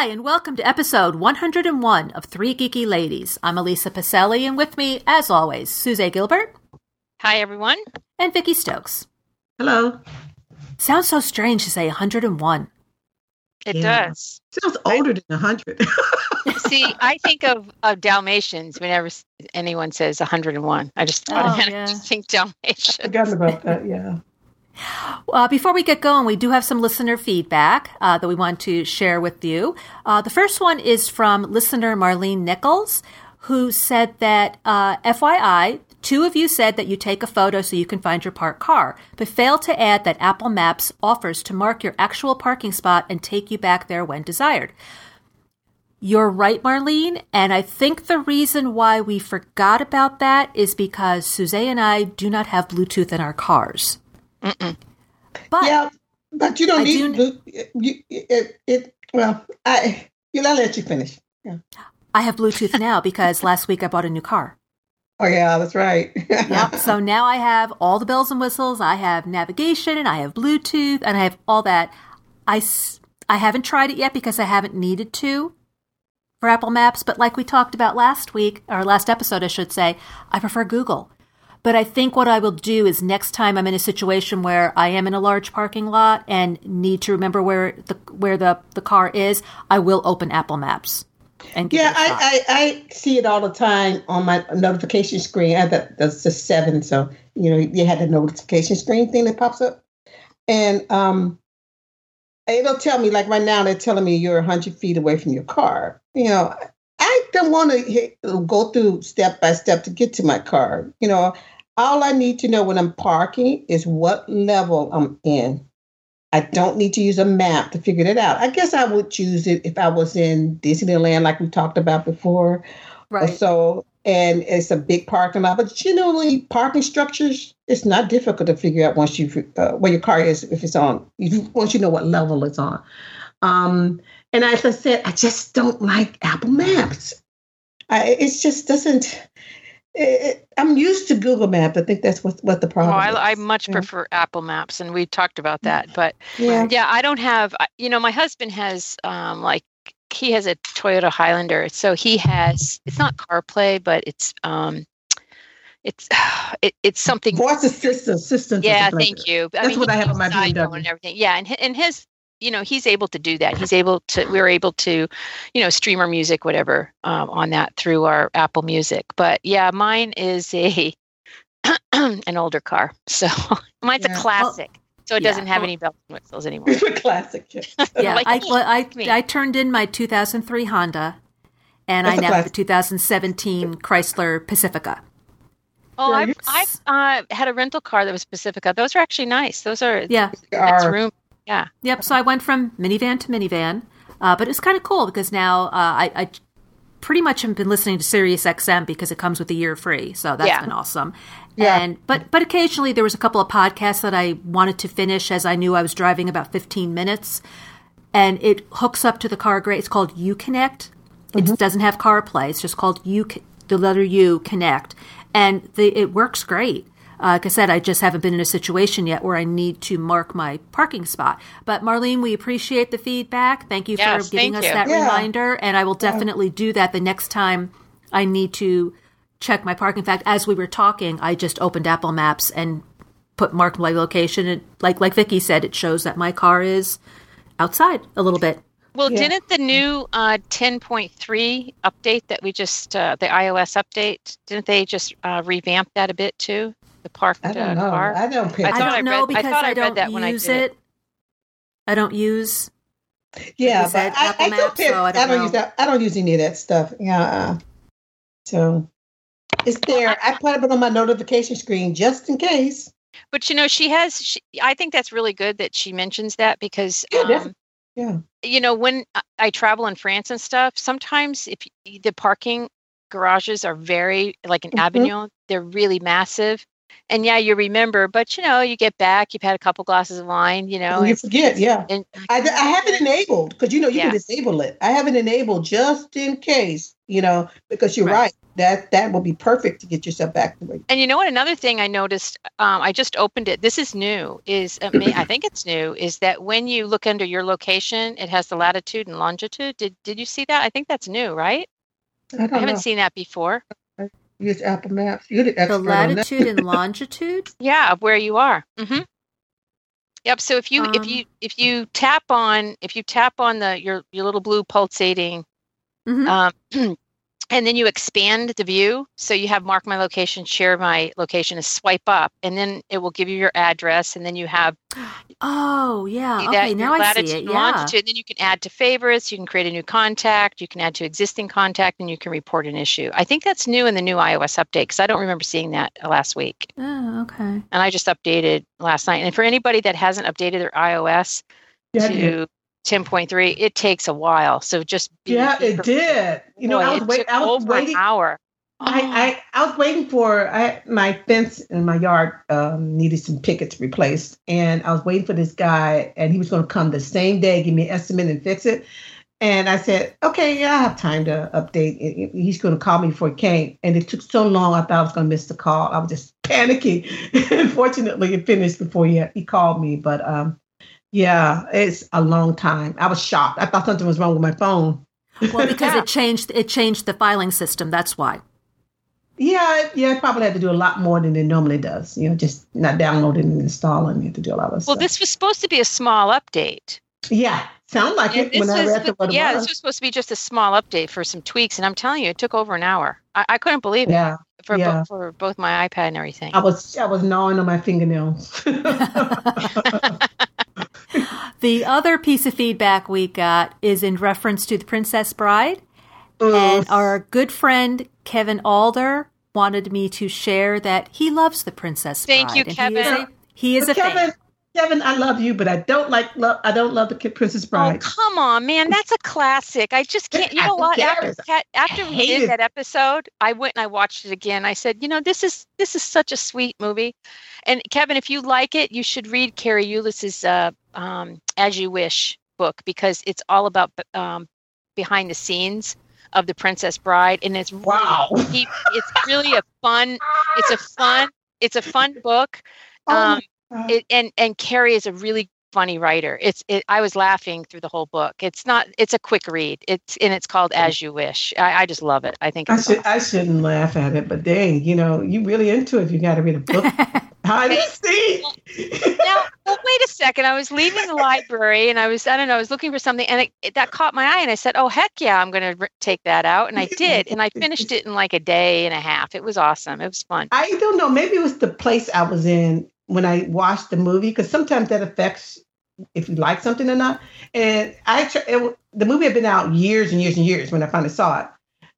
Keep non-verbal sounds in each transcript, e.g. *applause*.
Hi, and welcome to episode 101 of Three Geeky Ladies. I'm Elisa Pacelli, and with me, as always, Suze Gilbert Hi, everyone. and Vicky Stokes. Hello. Sounds so strange to say 101. It Yeah. does. Sounds older than 100. *laughs* See, I think of, of Dalmatians whenever anyone says 101. I just Oh, automatically yeah. *laughs* think Dalmatians. Forgotten about that, yeah. Uh, before we get going, we do have some listener feedback uh, that we want to share with you. Uh, the first one is from listener Marlene Nichols, who said that, uh, FYI, two of you said that you take a photo so you can find your parked car, but failed to add that Apple Maps offers to mark your actual parking spot and take you back there when desired. You're right, Marlene. And I think the reason why we forgot about that is because Suze and I do not have Bluetooth in our cars. But yeah, but you don't I need do- blue. You, it, it, well, I, you I'll let you finish. Yeah. I have Bluetooth now because last week I bought a new car. Oh, yeah, that's right. Yep. so now I have all the bells and whistles. I have navigation and I have Bluetooth and I have all that. I I haven't tried it yet because I haven't needed to for Apple Maps. But like we talked about last week, or last episode, I should say, I prefer Google. But I think what I will do is next time I'm in a situation where I am in a large parking lot and need to remember where the where the, the car is, I will open Apple Maps and yeah. I, I, I see it all the time on my notification screen. I, that, that's the seven. So, you know, you had the notification screen thing that pops up. And um, it'll tell me, like right now, they're telling me you're 100 feet away from your car. You know, don't want to go through step by step to get to my car. You know, all I need to know when I'm parking is what level I'm in. I don't need to use a map to figure that out. I guess I would choose it if I was in Disneyland, like we talked about before, right. so. And it's a big parking lot, but generally, parking structures it's not difficult to figure out once you uh, where your car is if it's on. Once you know what level it's on. Um, and as I said, I just don't like Apple Maps. I, it just doesn't. It, I'm used to Google Maps. I think that's what what the Oh, problem. I, I is. much Yeah. prefer Apple Maps, and we talked about that. But Yeah. yeah, I don't have, you know, my husband has um, like, he has a Toyota Highlander. So he has, it's not CarPlay, but it's, um, it's, *sighs* it, it's something Voice assistant, assistant. Yeah, thank you. That's what I have on my BMW. and everything. Yeah, and and his, you know, he's able to do that. He's able to. We're able to, you know, stream our music, whatever, um, on that through our Apple Music. But yeah, mine is a *clears throat* an older car, so *laughs* mine's Yeah. a classic. So it yeah, doesn't have well- any bells and whistles *laughs* anymore. It's a classic. Yeah, *laughs* Like I, me, well, I, me. I turned in my 2003 Honda, and That's I a now have the classic. 2017 Chrysler Pacifica. Oh, I've, I've uh, had a rental car that was Pacifica. Those are actually nice. Those are Yeah, that's Are- room. Yeah. yep. So I went from minivan to minivan, uh, but it's kind of cool because now uh, I, I pretty much have been listening to Sirius XM because it comes with a year free. So that's Yeah. been awesome. Yeah. And but but occasionally there was a couple of podcasts that I wanted to finish as I knew I was driving about 15 minutes, and it hooks up to the car great. It's called UConnect. It doesn't have CarPlay. It's just called U, the letter U Connect, and the, it works great. Uh, like I said, I just haven't been in a situation yet where I need to mark my parking spot. But Marlene, we appreciate the feedback. Thank you Yes, for giving us you. that Yeah. reminder, and I will definitely do that the next time I need to check my parking. In fact, as we were talking, I just opened Apple Maps and put marked my location. And like like Vicky said, it shows that my car is outside a little bit. Well, Yeah. didn't the new uh, 10.3 update that we just, uh, the iOS update, didn't they just uh, revamp that a bit too? The parked I don't know. car? I don't pay. I I, don't I know read- I because thought I I, don't that when I use it. it. I don't use. yeah, you but said I, Apple I Maps, don't pay. so I I don't don't, use that. I don't use any of that stuff. Yeah. uh, So it's there. I put it on my notification screen just in case. But you know, she has. She, I think that's really good that she mentions that because, Yeah, um. Yeah. you know, when I- I travel in France and stuff, sometimes if the parking garages are very like in Mhm. Avignon, they're really massive. And yeah, you remember, but you know, you get back, you've had a couple glasses of wine, you know, And you and, forget, yeah. and I, I have it *laughs* enabled because you know you Yeah. can disable it. I have it enabled just in case, you know, because you're Right. right. That that will be perfect to get yourself back to where And you know what? Another thing I noticed, um, I just opened it. This is new. Is I, mean, I think it's new. Is that when you look under your location, it has the latitude and longitude. Did Did you see that? I think that's new, right? I I haven't know. seen that before. Use Apple Maps. You're the The expert on that. latitude and longitude. *laughs* Yeah, of where you are. Mm-hmm. Yep. So if you Um, if you if you tap on if you tap on the your your little blue pulsating Mhm. um, *clears throat* and then you expand the view. So you have mark my location share my location and swipe up. And then it will give you your address. And then you have *gasps* Oh yeah. Okay, that, now I see latitude it. Yeah. longitude. Then you can add to favorites. You can create a new contact. You can add to existing contact. And you can report an issue. I think that's new in the new ios update because i don't remember seeing that uh, last week. Oh, okay. and i just updated last night. And for anybody that hasn't updated their ios Yeah, to did. 10.3 it takes a while so just be, Yeah, it prepared. did. You know, Boy, I was it waiting. took I was over waiting. an hour I, I I was waiting for I my fence in my yard um, needed some pickets replaced, and I was waiting for this guy, and he was going to come the same day, give me an estimate and fix it. And I said, okay, yeah, I have time to update. He's going to call me before he came, and it took so long. I thought I was going to miss the call. I was just panicking. *laughs* fortunately it finished before he he called me, but um, yeah, it's a long time. I was shocked. I thought something was wrong with my phone. Well, because Yeah. it *laughs* changed it changed the filing system. That's why. Yeah, yeah, it probably had to do a lot more than it normally does. You know, just not downloading and installing. You have to do a lot of well stuff. Well, this was supposed to be a small update yeah, sound like And it this when I read the what it yeah, was. this was supposed to be just a small update for some tweaks, and I'm telling you, it took over an hour. I, I couldn't believe it yeah, for bo- yeah. for both my iPad and everything. I was I was gnawing on my fingernails. *laughs* *laughs* *laughs* The other piece of feedback we got is in reference to the Princess Bride, and our good friend Kevin Alder wanted me to share that he loves the Princess Thank Bride. Thank you, Kevin. He is a, he is a Kevin, fan. Kevin, I love you, but I don't like love. I don't love the Kid Princess Oh Bride. come on, man! That's a classic. I just can't. You know Who what? After after we did that episode, I went and I watched it again. I said, you know, this is this is such a sweet movie. And Kevin, if you like it, you should read Cary Elwes's uh, um, "As You Wish" book because it's all about um, behind the scenes of the Princess Bride, and it's really Wow. deep. It's really a fun. It's a fun. It's a fun book. Oh Um, it, and and Cary is a really funny writer. It's it, I was laughing through the whole book. It's not. It's a quick read. It's and it's called mm. As You Wish. I, I just love it. I think I should I shouldn't laugh at it, but dang, you know, you really into it. You got to read a book. *laughs* *laughs* I see. now. Well, wait a second. I was leaving the library and I was I don't know. I was looking for something and it, it- that caught my eye and I said, "Oh heck yeah, I'm going to take that out." And I did, and I finished it in like a day and a half. It was awesome. It was fun. I don't know. Maybe it was the place I was in when I watched the movie, because sometimes that affects if you like something or not. And I, it, the movie had been out years and years and years when I finally saw it,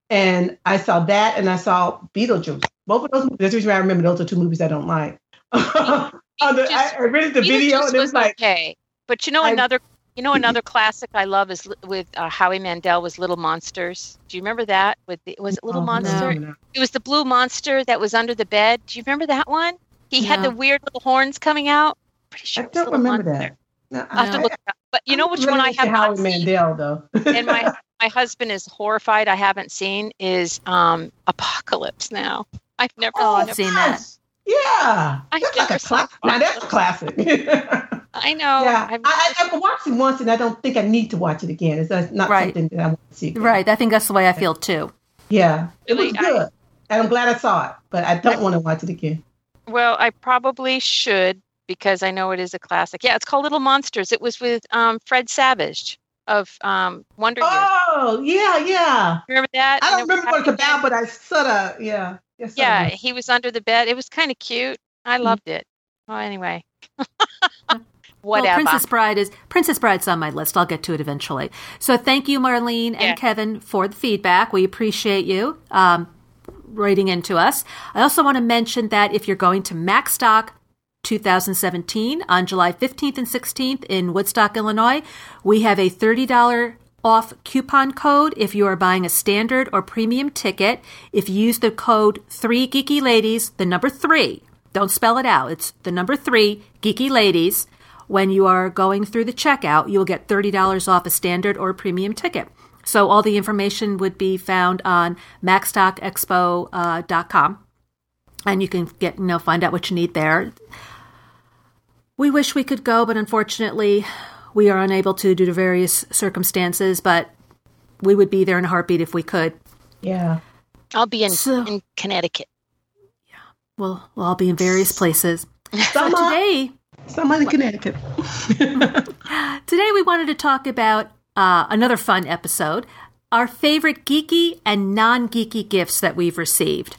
and I saw that and I saw Beetlejuice. Both of those. movies, That's the reason why I remember those are two movies I don't like. *laughs* The- I, I read the video and it was like, okay, but you know I- another. You know another classic I love is with uh, Howie Mandel was Little Monsters. Do you remember that? With the, was it Little oh, no, Monster? no. It was the blue monster that was under the bed. Do you remember that one? He had the weird little horns coming out. Pretty I sure. it was don't remember that. No, I'll have to look it up. But you know which one I have Howie not seen, Mandel though. and my *laughs* my husband is horrified. I haven't seen is um Apocalypse. Now I've never. Oh, seen I've seen that. Yeah, I've that's never like a seen classic. Now that's a classic. *laughs* I know. yeah, I've- I, I, I watched it once, and I don't think I need to watch it again. It's not not Right. something that I want to see. again. Right. I think that's the way I feel too. Yeah, it was Really, I- good, and I'm glad I saw it. But I don't want to watch it again. Well, I probably should because I know it is a classic. Yeah, it's called Little Monsters. It was with um, Fred Savage of um, Wonder Years. Oh, yeah, yeah. Remember that? I don't it remember what it's about, but I sort of, yeah. Yes, Yeah, he was under the bed. It was kind of cute. I Mm. loved it. Oh, anyway. *laughs* *laughs* Well, Whatever. Princess Bride is Princess Bride's on my list. I'll get to it eventually. So thank you, Marlene Yeah. and Kevin, for the feedback. We appreciate you um, writing into us. I also want to mention that if you're going to MacStock 2017 on July 15th and 16th in Woodstock, Illinois, we have a $30 off coupon code if you are buying a standard or premium ticket. If you use the code 3 Geeky Ladies, the number 3, don't spell it out, it's the number 3 Geeky Ladies. When you are going through the checkout, you'll get $30 off a standard or premium ticket. So all the information would be found on macstockexpo.com. Uh, and you can get, you know, find out what you need there. We wish we could go, but unfortunately, we are unable to due to various circumstances, but we would be there in a heartbeat if we could. Yeah. I'll be in, so, in Connecticut. Yeah. Well, we'll all be in various places. *laughs* so today, someone in Connecticut. *laughs* today we wanted to talk about uh, another fun episode, our favorite geeky and non-geeky gifts that we've received.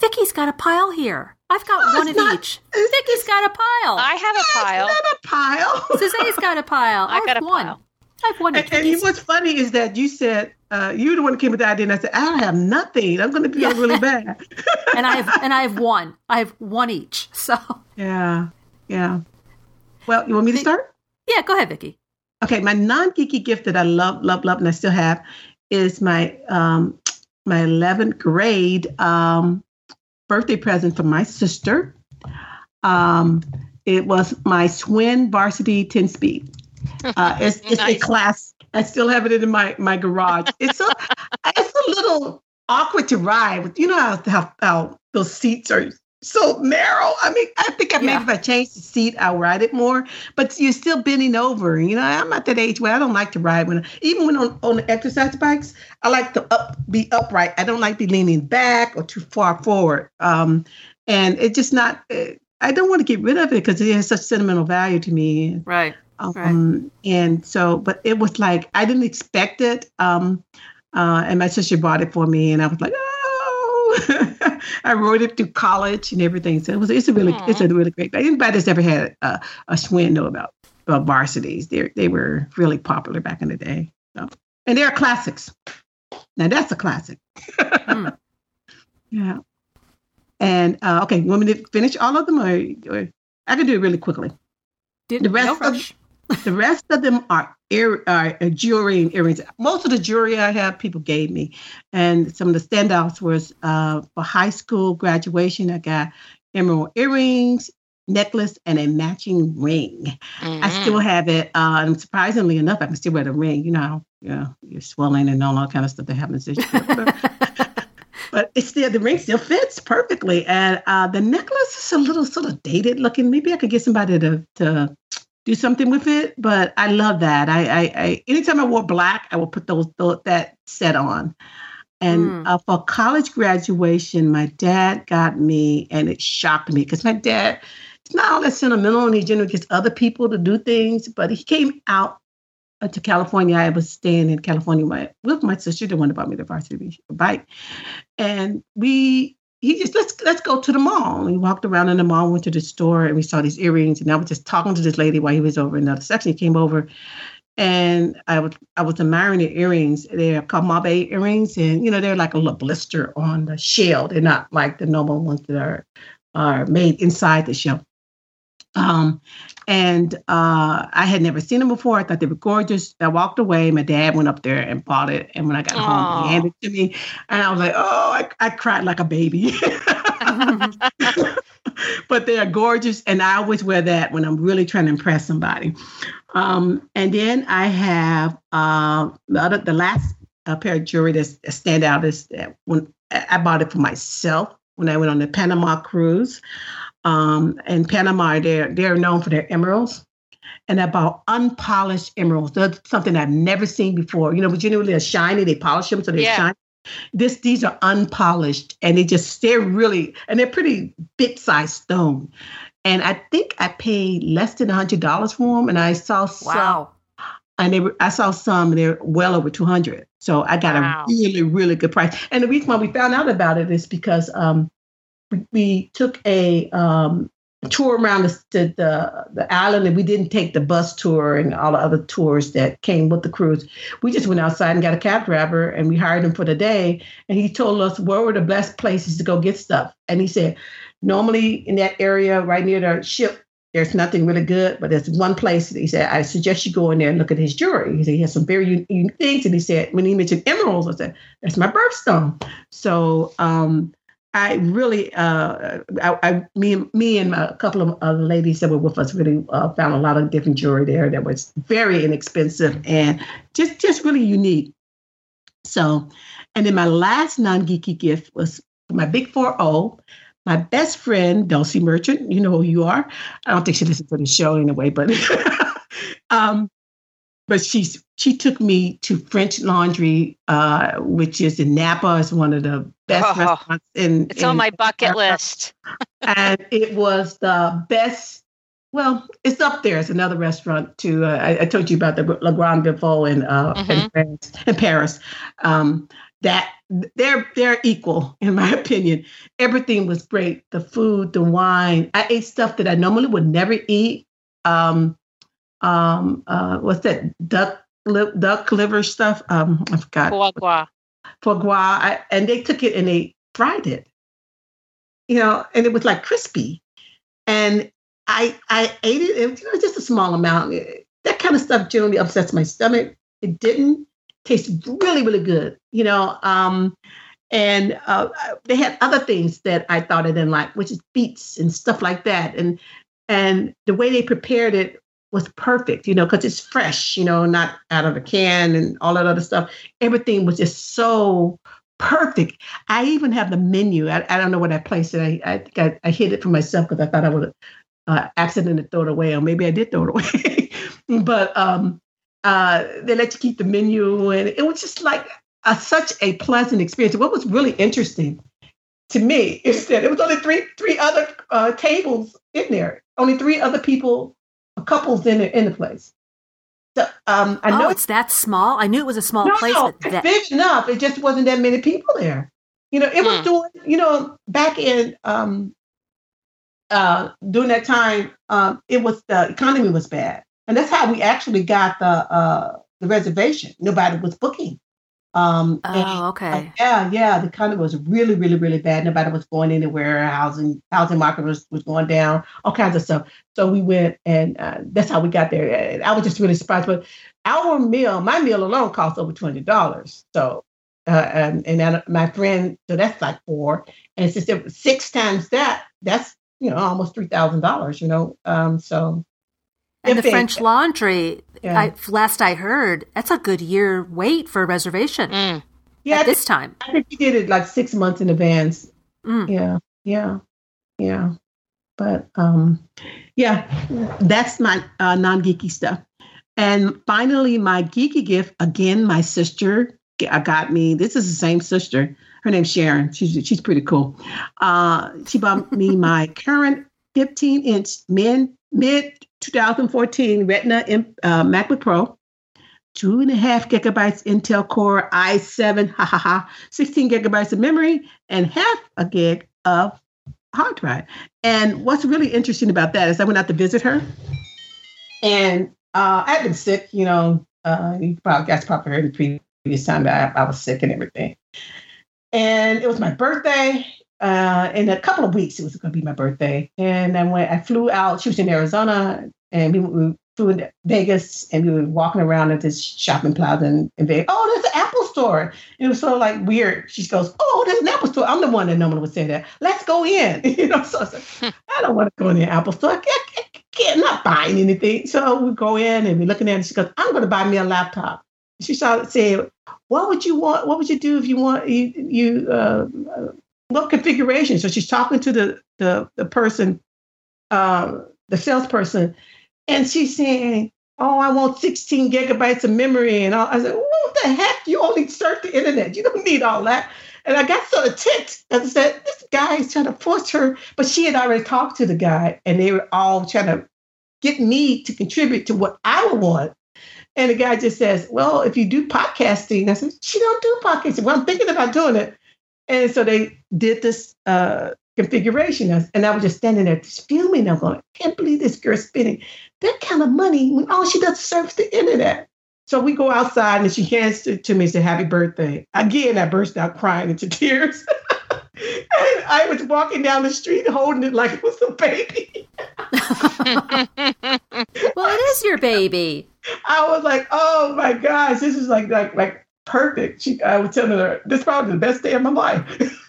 Vicky's got a pile here. I've got oh, *laughs* one of not, each. Vicky's got a pile. I have a pile. Not a pile. *laughs* Suze's got a pile. I, I got a one. Pile. I have one. And, and what's funny is that you said uh, you the one who came with the idea, and I said I don't have nothing. I'm going to feel really bad. *laughs* and I have and I have one. I have one each. So yeah, yeah. Well, you want me to start? Yeah, go ahead, Vicky. Okay, my non geeky gift that I love, love, love, and I still have is my um, my 11th grade um, birthday present from my sister. Um, it was my Schwinn Varsity 10 speed. Uh, *laughs* it's it's nice. a class. I still have it in my, my garage. It's a it's a little awkward to ride. You know how, how, how those seats are so narrow. I mean, I think I, maybe yeah. if I change the seat, I'll ride it more. But you're still bending over. You know, I'm at that age where I don't like to ride when, even when on, on the exercise bikes, I like to up be upright. I don't like to be leaning back or too far forward. Um, and it's just not. Eh, I don't want to get rid of it because it has such sentimental value to me. Right. Um, right. And so, but it was like I didn't expect it. Um, uh, and my sister bought it for me, and I was like, oh. *laughs* I rode it through college and everything. So it was it's a really Aww. it's a really great. Anybody that's ever had a, a know about uh, varsities. They they were really popular back in the day. So and they're classics. Now that's a classic. mm. *laughs* Yeah. And uh, okay, you want me to finish all of them, or, or I can do it really quickly. Did, the rest no of the rest of them are ear, uh, jewelry and earrings. Most of the jewelry I have, people gave me, and some of the standouts was uh, for high school graduation. I got emerald earrings, necklace, and a matching ring. Mm-hmm. I still have it, uh, and surprisingly enough, I can still wear the ring. You know, yeah, you're swelling and all that kind of stuff that happens. *laughs* *laughs* but it's still the ring still fits perfectly, and uh, the necklace is a little sort of dated looking. Maybe I could get somebody to to do something with it. But I love that. I, I, I anytime I wore black, I would put those, those that set on. And mm. uh, for college graduation, my dad got me, and it shocked me because my dad is not all that sentimental, and he generally gets other people to do things. But he came out to California. I was staying in California with my sister, the one that bought me the varsity bike, and we he just let's let's go to the mall. And we walked around in the mall, went to the store, and we saw these earrings. And I was just talking to this lady while he was over in another section. He came over, and I was I was admiring the earrings. They're called Mabe earrings, and you know they're like a little blister on the shell. They're not like the normal ones that are are made inside the shell. Um, and uh, I had never seen them before. I thought they were gorgeous. I walked away. My dad went up there and bought it. And when I got Aww. home, he handed it to me. And I was like, oh, I, I cried like a baby. *laughs* but they are gorgeous. And I always wear that when I'm really trying to impress somebody. Um, and then I have uh, the, other, the last uh, pair of jewelry that stand out is that when I bought it for myself when I went on the Panama cruise. Um, in Panama, they're they're known for their emeralds, and about unpolished emeralds. That's something I've never seen before. You know, but generally they're shiny. They polish them so they're yeah. shiny. This these are unpolished, and they just they're really and they're pretty bit sized stone. And I think I paid less than a hundred dollars for them, and I saw some. Wow. And they were, I saw some, and they're well over two hundred. So I got wow. a really, really good price. And the reason why we found out about it is because um, we took a um, tour around the, the, the island and we didn't take the bus tour and all the other tours that came with the cruise. We just went outside and got a cab driver and we hired him for the day. And he told us where were the best places to go get stuff. And he said, normally in that area right near the ship, there's nothing really good, but there's one place he said, I suggest you go in there and look at his jewelry. He said he has some very unique things. And he said, when he mentioned emeralds, I said, that's my birthstone. So um, I really, uh, I, I, me, me and a couple of other ladies that were with us really uh, found a lot of different jewelry there that was very inexpensive and just, just really unique. So, and then my last non-geeky gift was my big 4-0 my best friend, Dulcie Merchant, you know who you are. I don't think she listens to the show anyway, but *laughs* um, but she's she took me to French Laundry, uh, which is in Napa. It's one of the best oh, restaurants in. It's in on my bucket America. list. *laughs* and it was the best. Well, it's up there. It's another restaurant too. Uh, I, I, told you about the Le Grand Véfour in, uh, mm-hmm. in Paris. In Paris. Um, that they're they're equal in my *laughs* opinion. Everything was great. The food, the wine. I ate stuff that I normally would never eat. Um, um, uh, what's that duck li- duck liver stuff? Um, I forgot. Foie gras. Foie gras. I, and they took it and they fried it. You know, and it was like crispy. And I I ate it. It was you know, just a small amount. That kind of stuff generally upsets my stomach. It didn't taste really, really good, you know. Um, and uh, they had other things that I thought I didn't like, which is beets and stuff like that. And and the way they prepared it was perfect, you know, because it's fresh, you know, not out of a can and all that other stuff. Everything was just so perfect. I even have the menu. I, I don't know where I placed it. I I, think I, I hid it for myself because I thought I would uh, accidentally throw it away, or maybe I did throw it *laughs* away. but um, uh, they let you keep the menu, and it was just like a, such a pleasant experience. What was really interesting to me is that it was only three three other uh, tables in there, only three other people, couples in the, in the place. So, um, I oh, know it's that small. I knew it was a small no, place. No, that... big enough. It just wasn't that many people there. You know, it was hmm. doing. You know, back in um, uh, during that time, um, it was the economy was bad and that's how we actually got the uh, the reservation. Nobody was booking. Um, oh, and, okay. Uh, yeah, yeah. The kind of was really, really, really bad. Nobody was going anywhere. Housing housing market was, was going down. All kinds of stuff. So we went, and uh, that's how we got there. And I was just really surprised. But our meal, my meal alone, cost over twenty dollars. So. Uh, and and my friend, so that's like four, and since six times that, that's you know almost three thousand dollars. You know, um, so and the French Laundry, yeah. I, last I heard, that's a good year wait for a reservation. Mm. Yeah, this time. I think you did it like six months in advance. Mm. Yeah, yeah, yeah. But um, yeah, that's my uh, non geeky stuff. And finally, my geeky gift again, my sister got me. This is the same sister. Her name's Sharon. She's she's pretty cool. Uh, she bought me my *laughs* current 15 inch mid mid 2014 Retina uh, MacBook Pro, two and a half gigabytes Intel Core i7, ha ha ha, 16 gigabytes of memory, and half a gig of hard drive. And what's really interesting about that is I went out to visit her, and uh, I've been sick. You know, uh, you probably guys probably heard the previous time that I, I was sick and everything. And it was my birthday, uh, in a couple of weeks, it was going to be my birthday. And then when I flew out, she was in Arizona, and we, we flew into Vegas, and we were walking around at this shopping plaza in, in Vegas. Oh, there's an Apple store. And it was so like weird. She goes, "Oh, there's an Apple store." I'm the one that normally would say that. Let's go in. *laughs* you know, so I said, hmm. I don't want to go in the Apple store. I can't, I can't, not buying anything. So we go in and we're looking at it. And She goes, "I'm going to buy me a laptop." She started saying, "What would you want? What would you do if you want you you?" Uh, what configuration? So she's talking to the the, the person, uh, the salesperson, and she's saying, "Oh, I want 16 gigabytes of memory." And I said, "What the heck? You only surf the internet. You don't need all that." And I got sort of ticked and I said, "This guy is trying to force her," but she had already talked to the guy, and they were all trying to get me to contribute to what I would want. And the guy just says, "Well, if you do podcasting," I said, "She don't do podcasting." Well, I'm thinking about doing it. And so they did this uh, configuration, and I was just standing there just fuming. I'm going, I can't believe this girl's spending that kind of money when all she does is surf the internet. So we go outside, and she hands it to me and says, "Happy birthday!" Again, I burst out crying into tears. *laughs* and I was walking down the street holding it like it was a baby. *laughs* well, it is your baby. I was like, oh my gosh, this is like like like perfect. She, I was telling her, this is probably the best day of my life. *laughs*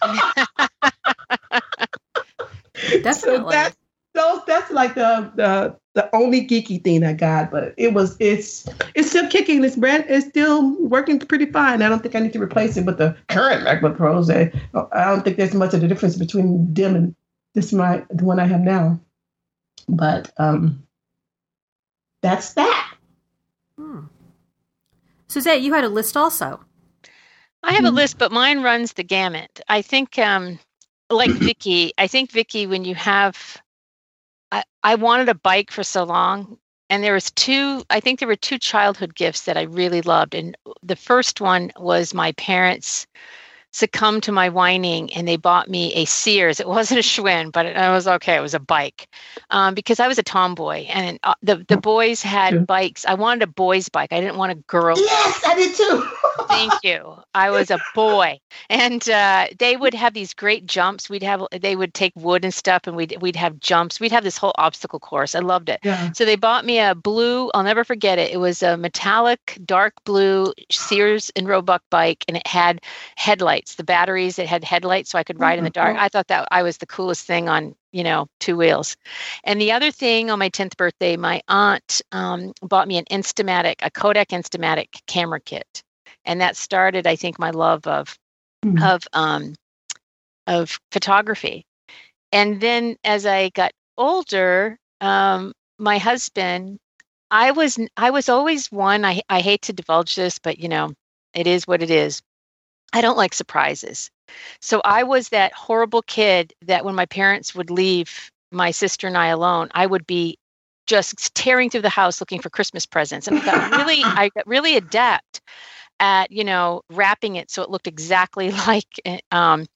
Definitely. So that's those that's like the the the only geeky thing I got, but it was it's it's still kicking. This brand is still working pretty fine. I don't think I need to replace it with the current MacBook Pros. I, I don't think there's much of a difference between them and this my the one I have now. But um that's that. Suzette, you had a list also. I have a hmm. list, but mine runs the gamut. I think um like *clears throat* Vicky, I think Vicky, when you have I, I wanted a bike for so long and there was two i think there were two childhood gifts that i really loved and the first one was my parents succumbed to my whining and they bought me a Sears. It wasn't a Schwinn, but it, it was okay. It was a bike um, because I was a tomboy and uh, the, the boys had yeah. bikes. I wanted a boy's bike. I didn't want a girl. Yes, I did too. Thank you. I was a boy and uh, they would have these great jumps. We'd have, they would take wood and stuff and we'd, we'd have jumps. We'd have this whole obstacle course. I loved it. Yeah. So they bought me a blue, I'll never forget it. It was a metallic dark blue Sears and Roebuck bike and it had headlights headlights, the batteries that had headlights so I could ride in the dark. Mm-hmm. I thought that I was the coolest thing on, you know, two wheels. And the other thing on my 10th birthday, my aunt um, bought me an Instamatic, a Kodak Instamatic camera kit. And that started, I think, my love of mm-hmm. of um, of photography. And then as I got older, um, my husband, I was I was always one. I I hate to divulge this, but you know, it is what it is. I don't like surprises. So I was that horrible kid that when my parents would leave my sister and I alone, I would be just tearing through the house looking for Christmas presents. And I got really, *laughs* I got really adept at, you know, wrapping it so it looked exactly *laughs* like, eh, um,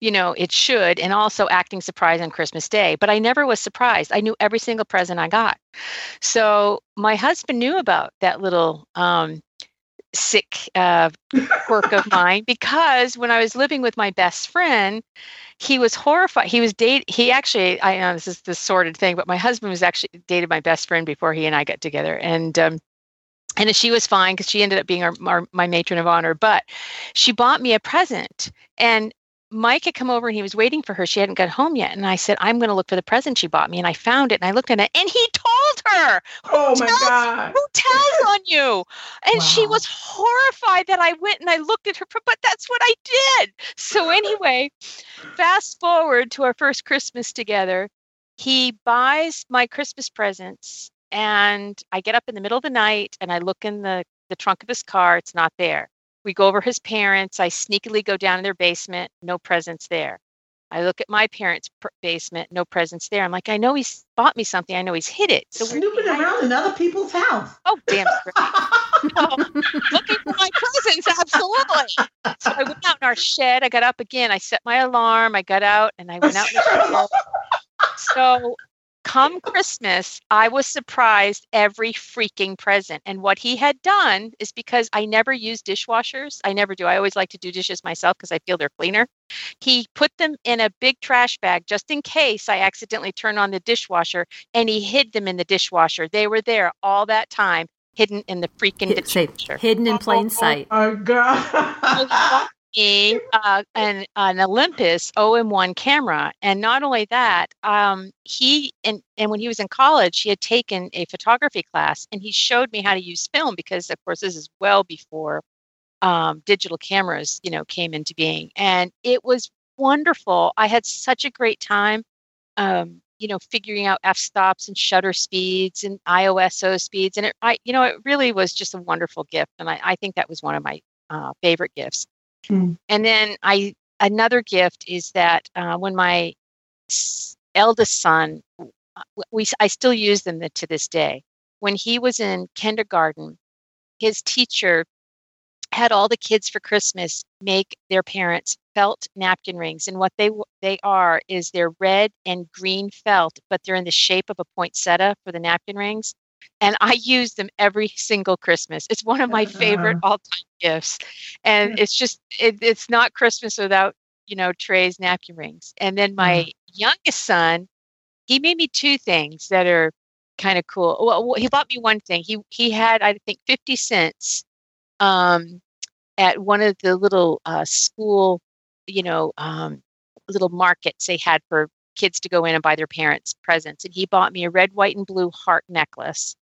you know, it should, and also acting surprised on Christmas Day. But I never was surprised. I knew every single present I got. So my husband knew about that little um, sick uh, quirk of *laughs* mine because when I was living with my best friend, he was horrified. He was date. He actually, I know this is the sordid thing, but my husband was actually dated my best friend before he and I got together, and um, and she was fine because she ended up being our, our, my matron of honor. But she bought me a present, and Mike had come over and he was waiting for her. She hadn't got home yet. And I said, I'm going to look for the present she bought me. And I found it and I looked at it and he told her. Oh my God. Who tells on you? And wow. she was horrified that I went and I looked at her, but that's what I did. So, anyway, fast forward to our first Christmas together. He buys my Christmas presents and I get up in the middle of the night and I look in the, the trunk of his car. It's not there. We go over his parents. I sneakily go down in their basement, no presents there. I look at my parents' basement, no presents there. I'm like, I know he's bought me something. I know he's hid it. So Snooping around in other people's house. Oh, damn straight. *laughs* no, looking for my presents, absolutely. So I went out in our shed. I got up again. I set my alarm. I got out and I went out. *laughs* so come Christmas, I was surprised every freaking present. And what he had done is because I never use dishwashers, I never do. I always like to do dishes myself because I feel they're cleaner. He put them in a big trash bag just in case I accidentally turn on the dishwasher and he hid them in the dishwasher. They were there all that time hidden in the freaking dishwasher. Hidden in plain sight. Oh, oh God *laughs* me uh, an, an Olympus OM1 camera. And not only that, um, he and, and when he was in college, he had taken a photography class and he showed me how to use film because, of course, this is well before um, digital cameras, you know, came into being. And it was wonderful. I had such a great time. Um, you know, figuring out f-stops and shutter speeds and ISO speeds, and it, I, you know, it really was just a wonderful gift, and I, I think that was one of my uh, favorite gifts. Mm. And then I another gift is that uh, when my eldest son, we I still use them to this day. When he was in kindergarten, his teacher had all the kids for Christmas make their parents felt napkin rings, and what they they are is they're red and green felt, but they're in the shape of a poinsettia for the napkin rings and I use them every single Christmas. It's one of my favorite uh-huh. all-time gifts, and it's just it, it's not Christmas without you know, trays, napkin rings. And then my Mhm. youngest son, he made me two things that are kind of cool. Well, he bought me one thing. He he had I think 50 cents um at one of the little uh school, you know, um little markets they had for kids to go in and buy their parents presents and he bought me a red, white and blue heart necklace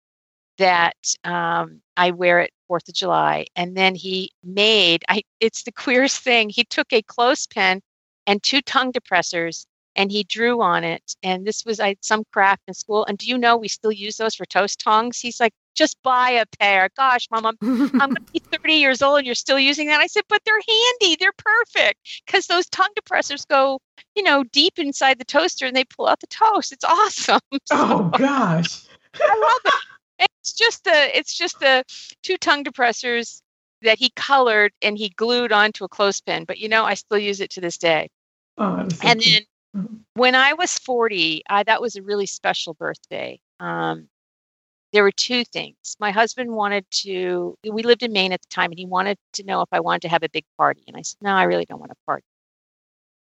that um, I wear at Fourth of July. And then he made I it's the queerest thing. He took a clothespin and two tongue depressors and he drew on it. And this was I some craft in school. And do you know we still use those for toast tongs? He's like, just buy a pair. Gosh, mom, I'm *laughs* I'm going to be 30 years old and you're still using that. I said, but they're handy. They're perfect because those tongue depressors go, you know, deep inside the toaster and they pull out the toast. It's awesome. *laughs* Oh gosh. I love it. It's just the it's just the two tongue depressors that he colored and he glued onto a clothespin. But you know, I still use it to this day. Oh, And then Mhm. when I was 40, I, that was a really special birthday. Um, there were two things. My husband wanted to, we lived in Maine at the time, and he wanted to know if I wanted to have a big party. And I said, No, I really don't want a party.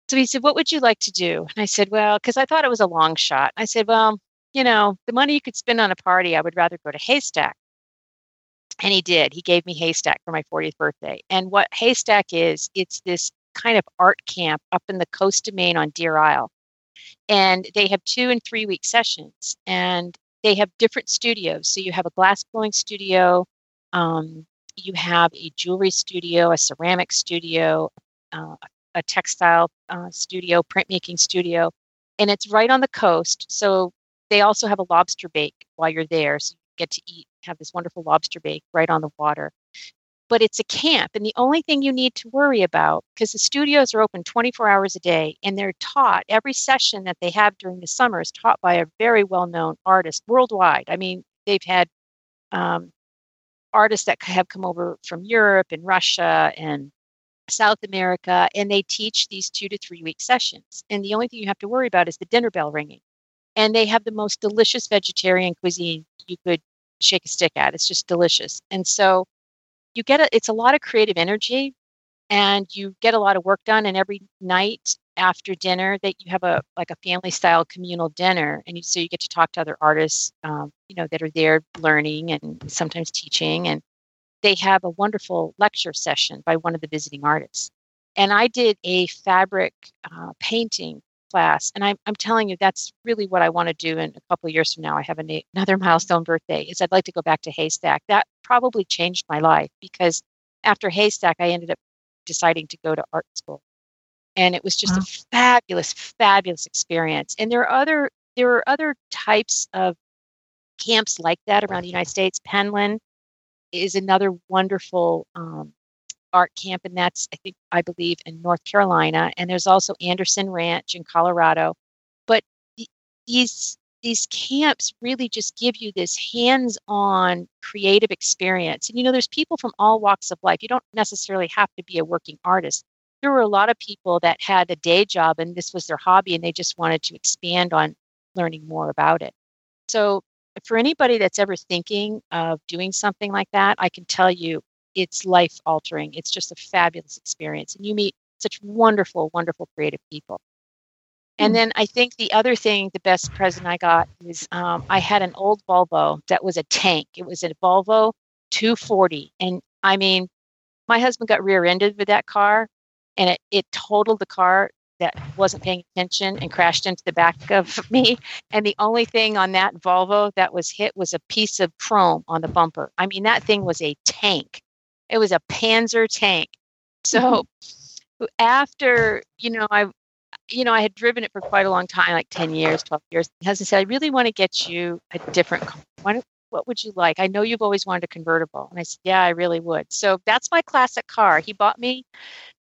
So he said, What would you like to do? And I said, Well, because I thought it was a long shot. I said, Well, you know, the money you could spend on a party, I would rather go to Haystack. And he did. He gave me Haystack for my 40th birthday. And what Haystack is, it's this kind of art camp up in the coast of Maine on Deer Isle. And they have two and three week sessions. And they have different studios. So you have a glass blowing studio, um, you have a jewelry studio, a ceramic studio, uh, a textile uh, studio, printmaking studio, and it's right on the coast. So they also have a lobster bake while you're there, so you get to eat, have this wonderful lobster bake right on the water. But it's a camp, and the only thing you need to worry about, because the studios are open 24 hours a day, and they're taught every session that they have during the summer is taught by a very well-known artist worldwide. I mean, they've had um, artists that have come over from Europe and Russia and South America, and they teach these two to three week sessions. And the only thing you have to worry about is the dinner bell ringing. And they have the most delicious vegetarian cuisine you could shake a stick at. It's just delicious. And so you get a, it's a lot of creative energy and you get a lot of work done. And every night after dinner, that you have a like a family style communal dinner, and you, so you get to talk to other artists, um, you know, that are there learning and sometimes teaching, and they have a wonderful lecture session by one of the visiting artists. And I did a fabric uh, painting class, and I'm I'm telling you that's really what I want to do in a couple of years from now. I have a, another *laughs* milestone birthday. Is I'd like to go back to Haystack. That probably changed my life because after Haystack, I ended up deciding to go to art school and it was just Wow. a fabulous fabulous experience and there are other there are other types of camps like that around the united states penland is another wonderful um, art camp and that's i think i believe in north carolina and there's also anderson ranch in colorado. But these these camps really just give you this hands-on creative experience. And you know there's people from all walks of life. You don't necessarily have to be a working artist. There were a lot of people that had a day job and this was their hobby and they just wanted to expand on learning more about it. So, for anybody that's ever thinking of doing something like that, I can tell you it's life altering. It's just a fabulous experience. And you meet such wonderful, wonderful creative people. And Hmm. then I think the other thing, the best present I got is um, I had an old Volvo that was a tank. It was a Volvo 240. And I mean, my husband got rear ended with that car and it, it totaled the car that wasn't paying attention and crashed into the back of *laughs* me. And the only thing on that Volvo that was hit was a piece of chrome on the bumper. I mean, that thing was a tank. It was a Panzer tank. So mm-hmm. after, you know, I you know, I had driven it for quite a long time, like 10 years, 12 years. My husband said, I really want to get you a different car. What would you like? I know you've always wanted a convertible. And I said, Yeah, I really would. So that's my classic car. He bought me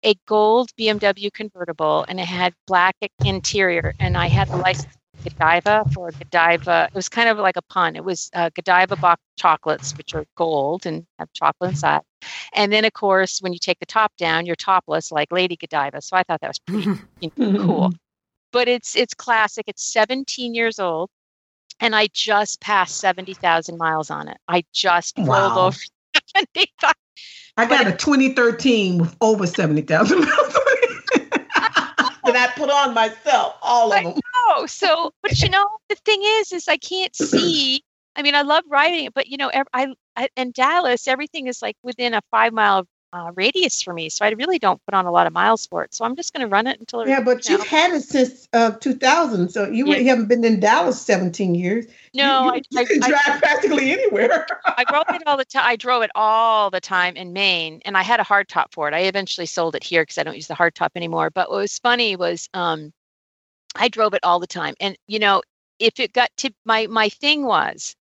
a gold BMW convertible and it had black interior. And I had the license Godiva for Godiva. It was kind of like a pun. It was uh, Godiva box chocolates, which are gold and have chocolate inside. And then, of course, when you take the top down, you're topless like Lady Godiva. So I thought that was pretty *laughs* you know, cool. *laughs* But it's it's classic. It's 17 years old, and I just passed 70,000 miles on it. I just rolled Wow. over *laughs* 75. I got a 2013 with over 70,000 miles on it. That I put on myself, all of them. know. So, but you know, the thing is, is I can't *clears throat* see. I mean, I love riding it, but you know, I, I in Dallas, everything is like within a five mile uh, radius for me, so I really don't put on a lot of miles for it. So I'm just going to run it until it. Yeah, but you've had it since uh, 2000, so you, Yeah. haven't been in Dallas 17 years. No, you, you, I, you can I, I, drive practically anywhere. I drove it all the time. I drove it all the time in Maine, and I had a hardtop for it. I eventually sold it here because I don't use the hardtop anymore. But what was funny was um, I drove it all the time, and you know, if it got to my my thing was,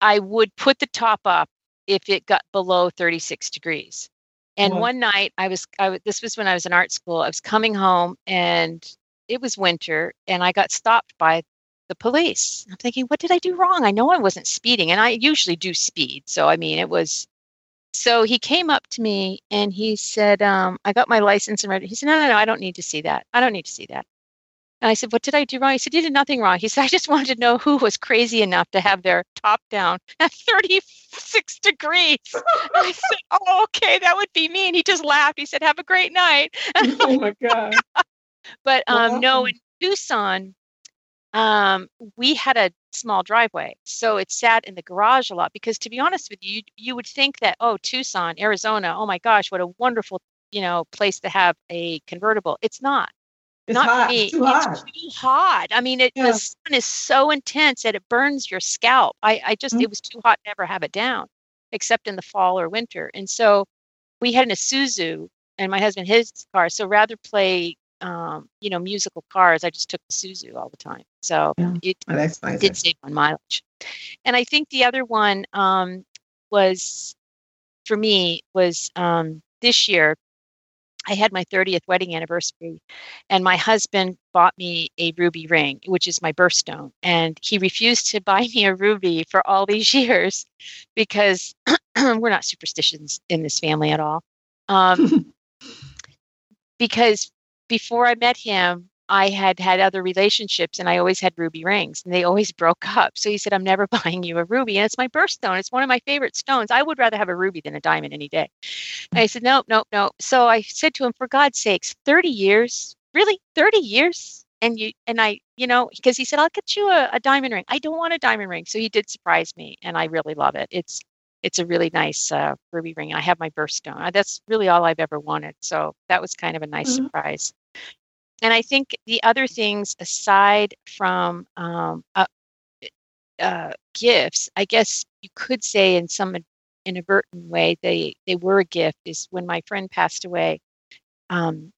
I would put the top up if it got below 36 degrees. And one night I was I w- this was when I was in art school. I was coming home and it was winter and I got stopped by the police. I'm thinking, what did I do wrong? I know I wasn't speeding and I usually do speed. So I mean, it was so he came up to me and he said, um, I got my license and read He said, No, no, no, I don't need to see that. I don't need to see that. And I said, What did I do wrong? He said, You did nothing wrong. He said, I just wanted to know who was crazy enough to have their top down at 36 degrees. And I said, Oh, okay, that would be me. And he just laughed. He said, Have a great night. *laughs* oh my God. *laughs* But um, no, in Tucson, um, we had a small driveway, so it sat in the garage a lot. Because to be honest with you, you, you would think that oh, Tucson, Arizona, oh my gosh, what a wonderful you know place to have a convertible. It's not. It's not hot. me. It's too hot. too hot. I mean, it, Yeah. the sun is so intense that it burns your scalp. I, I just Mhm. it was too hot to ever have it down, except in the fall or winter. And so we had an Isuzu, and my husband his car. So rather play, um, you know, musical cars, I just took the Suzu all the time. So Yeah. it Oh, nice. did save on mileage. And I think the other one um, was for me was um, this year. I had my 30th wedding anniversary, and my husband bought me a ruby ring, which is my birthstone. And he refused to buy me a ruby for all these *laughs* years because *clears throat* we're not superstitions in this family at all. Um, *laughs* because before I met him, I had had other relationships and I always had ruby rings and they always *laughs* broke up. So he said, I'm never *laughs* buying you a ruby. And it's my birthstone. It's one of my favorite stones. I would rather have a ruby than a diamond any day. And I said, no, no, no. So I said to him, for God's sakes, 30 years, really 30 years. And you, and I, you know, because he said, I'll get you a, a diamond ring. I don't want a diamond ring. So he did surprise me and I really love it. It's, it's a really nice uh, ruby ring. I have my birthstone. That's really all I've ever wanted. So that was kind of a nice Mhm. surprise. And I think the other things aside from um, uh, uh, gifts, I guess you could say in some inadvertent way they they were a gift. Is when my friend passed away. Um,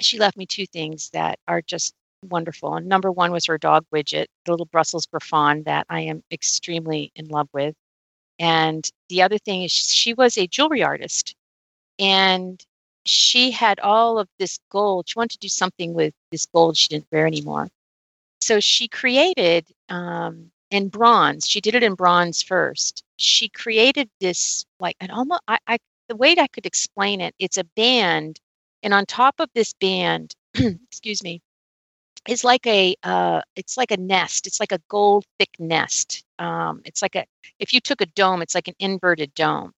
she left me two things that are just wonderful. And number one was her dog widget, the little Brussels Griffon that I am extremely in love with. And the other thing is she was a jewelry artist, and she had all of this gold. She wanted to do something with this gold she didn't wear anymore. So she created um, in bronze. She did it in bronze first. She created this like an almost. I, I the way I could explain it, it's a band, and on top of this band, *clears throat* excuse me, is like a uh, it's like a nest. It's like a gold thick nest. Um, it's like a if you took a dome, it's like an inverted dome,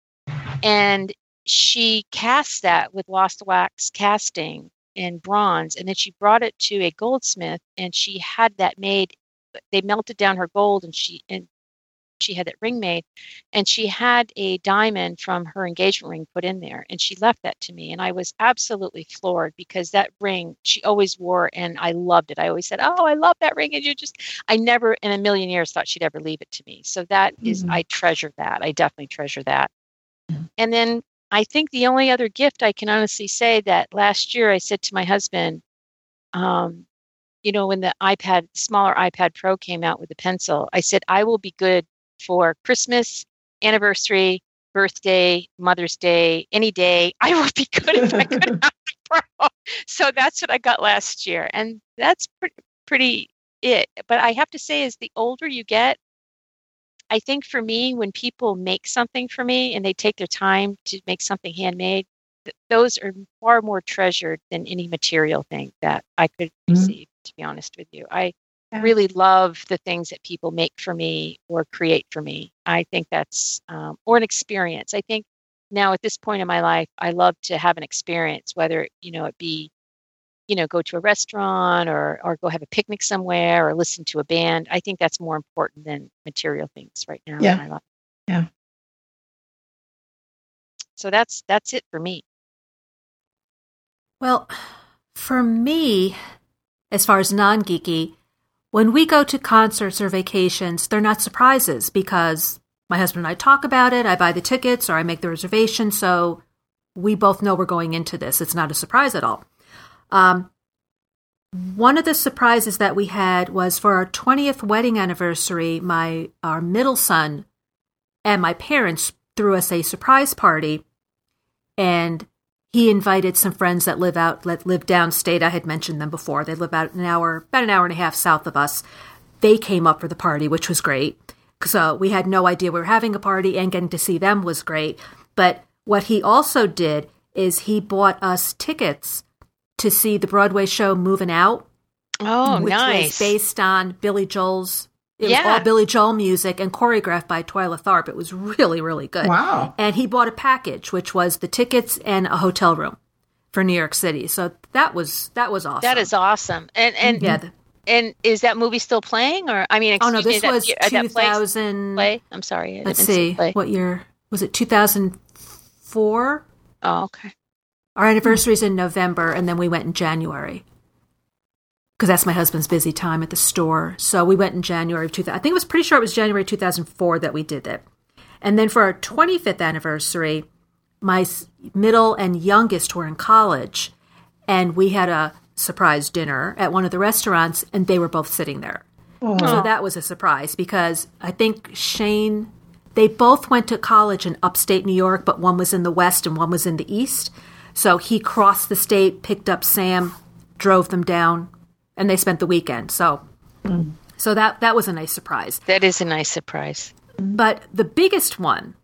and she cast that with lost wax casting in bronze and then she brought it to a goldsmith and she had that made they melted down her gold and she and she had that ring made and she had a diamond from her engagement ring put in there and she left that to me and i was absolutely floored because that ring she always wore and i loved it. I always said oh i love that ring and you just i never in a million years thought she'd ever leave it to me. So that is Mhm. i treasure that. I definitely treasure that. And then I think the only other gift I can honestly say that last year I said to my husband, um, you know, when the iPad, smaller iPad Pro came out with the pencil, I said, I will be good for Christmas, anniversary, birthday, Mother's Day, any day. *laughs* I will be good if I could have the Pro. So that's what I got last year. And that's pretty, pretty it. But I have to say, as the older you get, I think for me, when people make something for me and they take their time to make something handmade, th- those are far more treasured than any material thing that I could Mhm. receive, to be honest with you. I Yeah. really love the things that people make for me or create for me. I think that's, um, or an experience. I think now at this point in my life, I love to have an experience, whether, you know, it be you know, go to a restaurant or or go have a picnic somewhere or listen to a band. I think that's more important than material things right now Yeah. in my life. Yeah. So that's that's it for me. Well, for me, as far as non geeky, when we go to concerts or vacations, they're not surprises because my husband and I talk about it. I buy the tickets or I make the reservation. So we both know we're going into this. It's not a surprise at all. Um, one of the surprises that we had was for our 20th wedding anniversary, my our middle son and my parents threw us a surprise party and he invited some friends that live out that live downstate. I had mentioned them before. They live about an hour, about an hour and a half south of us. They came up for the party, which was great. So we had no idea we were having a party, and getting to see them was great. But what he also did is he bought us tickets to see the Broadway show Moving Out, Oh, which nice. was based on Billy Joel's. It Yeah. was all Billy Joel music and choreographed by Twyla Tharp. It was really, really good. Wow. And he bought a package, which was the tickets and a hotel room for New York City. So that was that was awesome. that is awesome. And and yeah. the- and is that movie still playing or I mean oh no, excuse me, this was two thousand. play- I'm sorry. Let's see, play. what year was it? Two thousand four. Oh, okay. Our anniversary anniversary's in November, and then we went in January because that's my husband's busy time at the store. So we went in January of 2000. I think it was pretty sure it was January 2004 that we did it. And then for our 25th anniversary, my middle and youngest were in college, and we had a surprise dinner at one of the restaurants, and they were both sitting there. So that was a surprise because I think Shane, they both went to college in upstate New York, but one was in the west and one was in the east. So he crossed the state, picked up Sam, drove them down, and they spent the weekend. So, so that that was a nice surprise. That is a nice surprise. But the biggest one,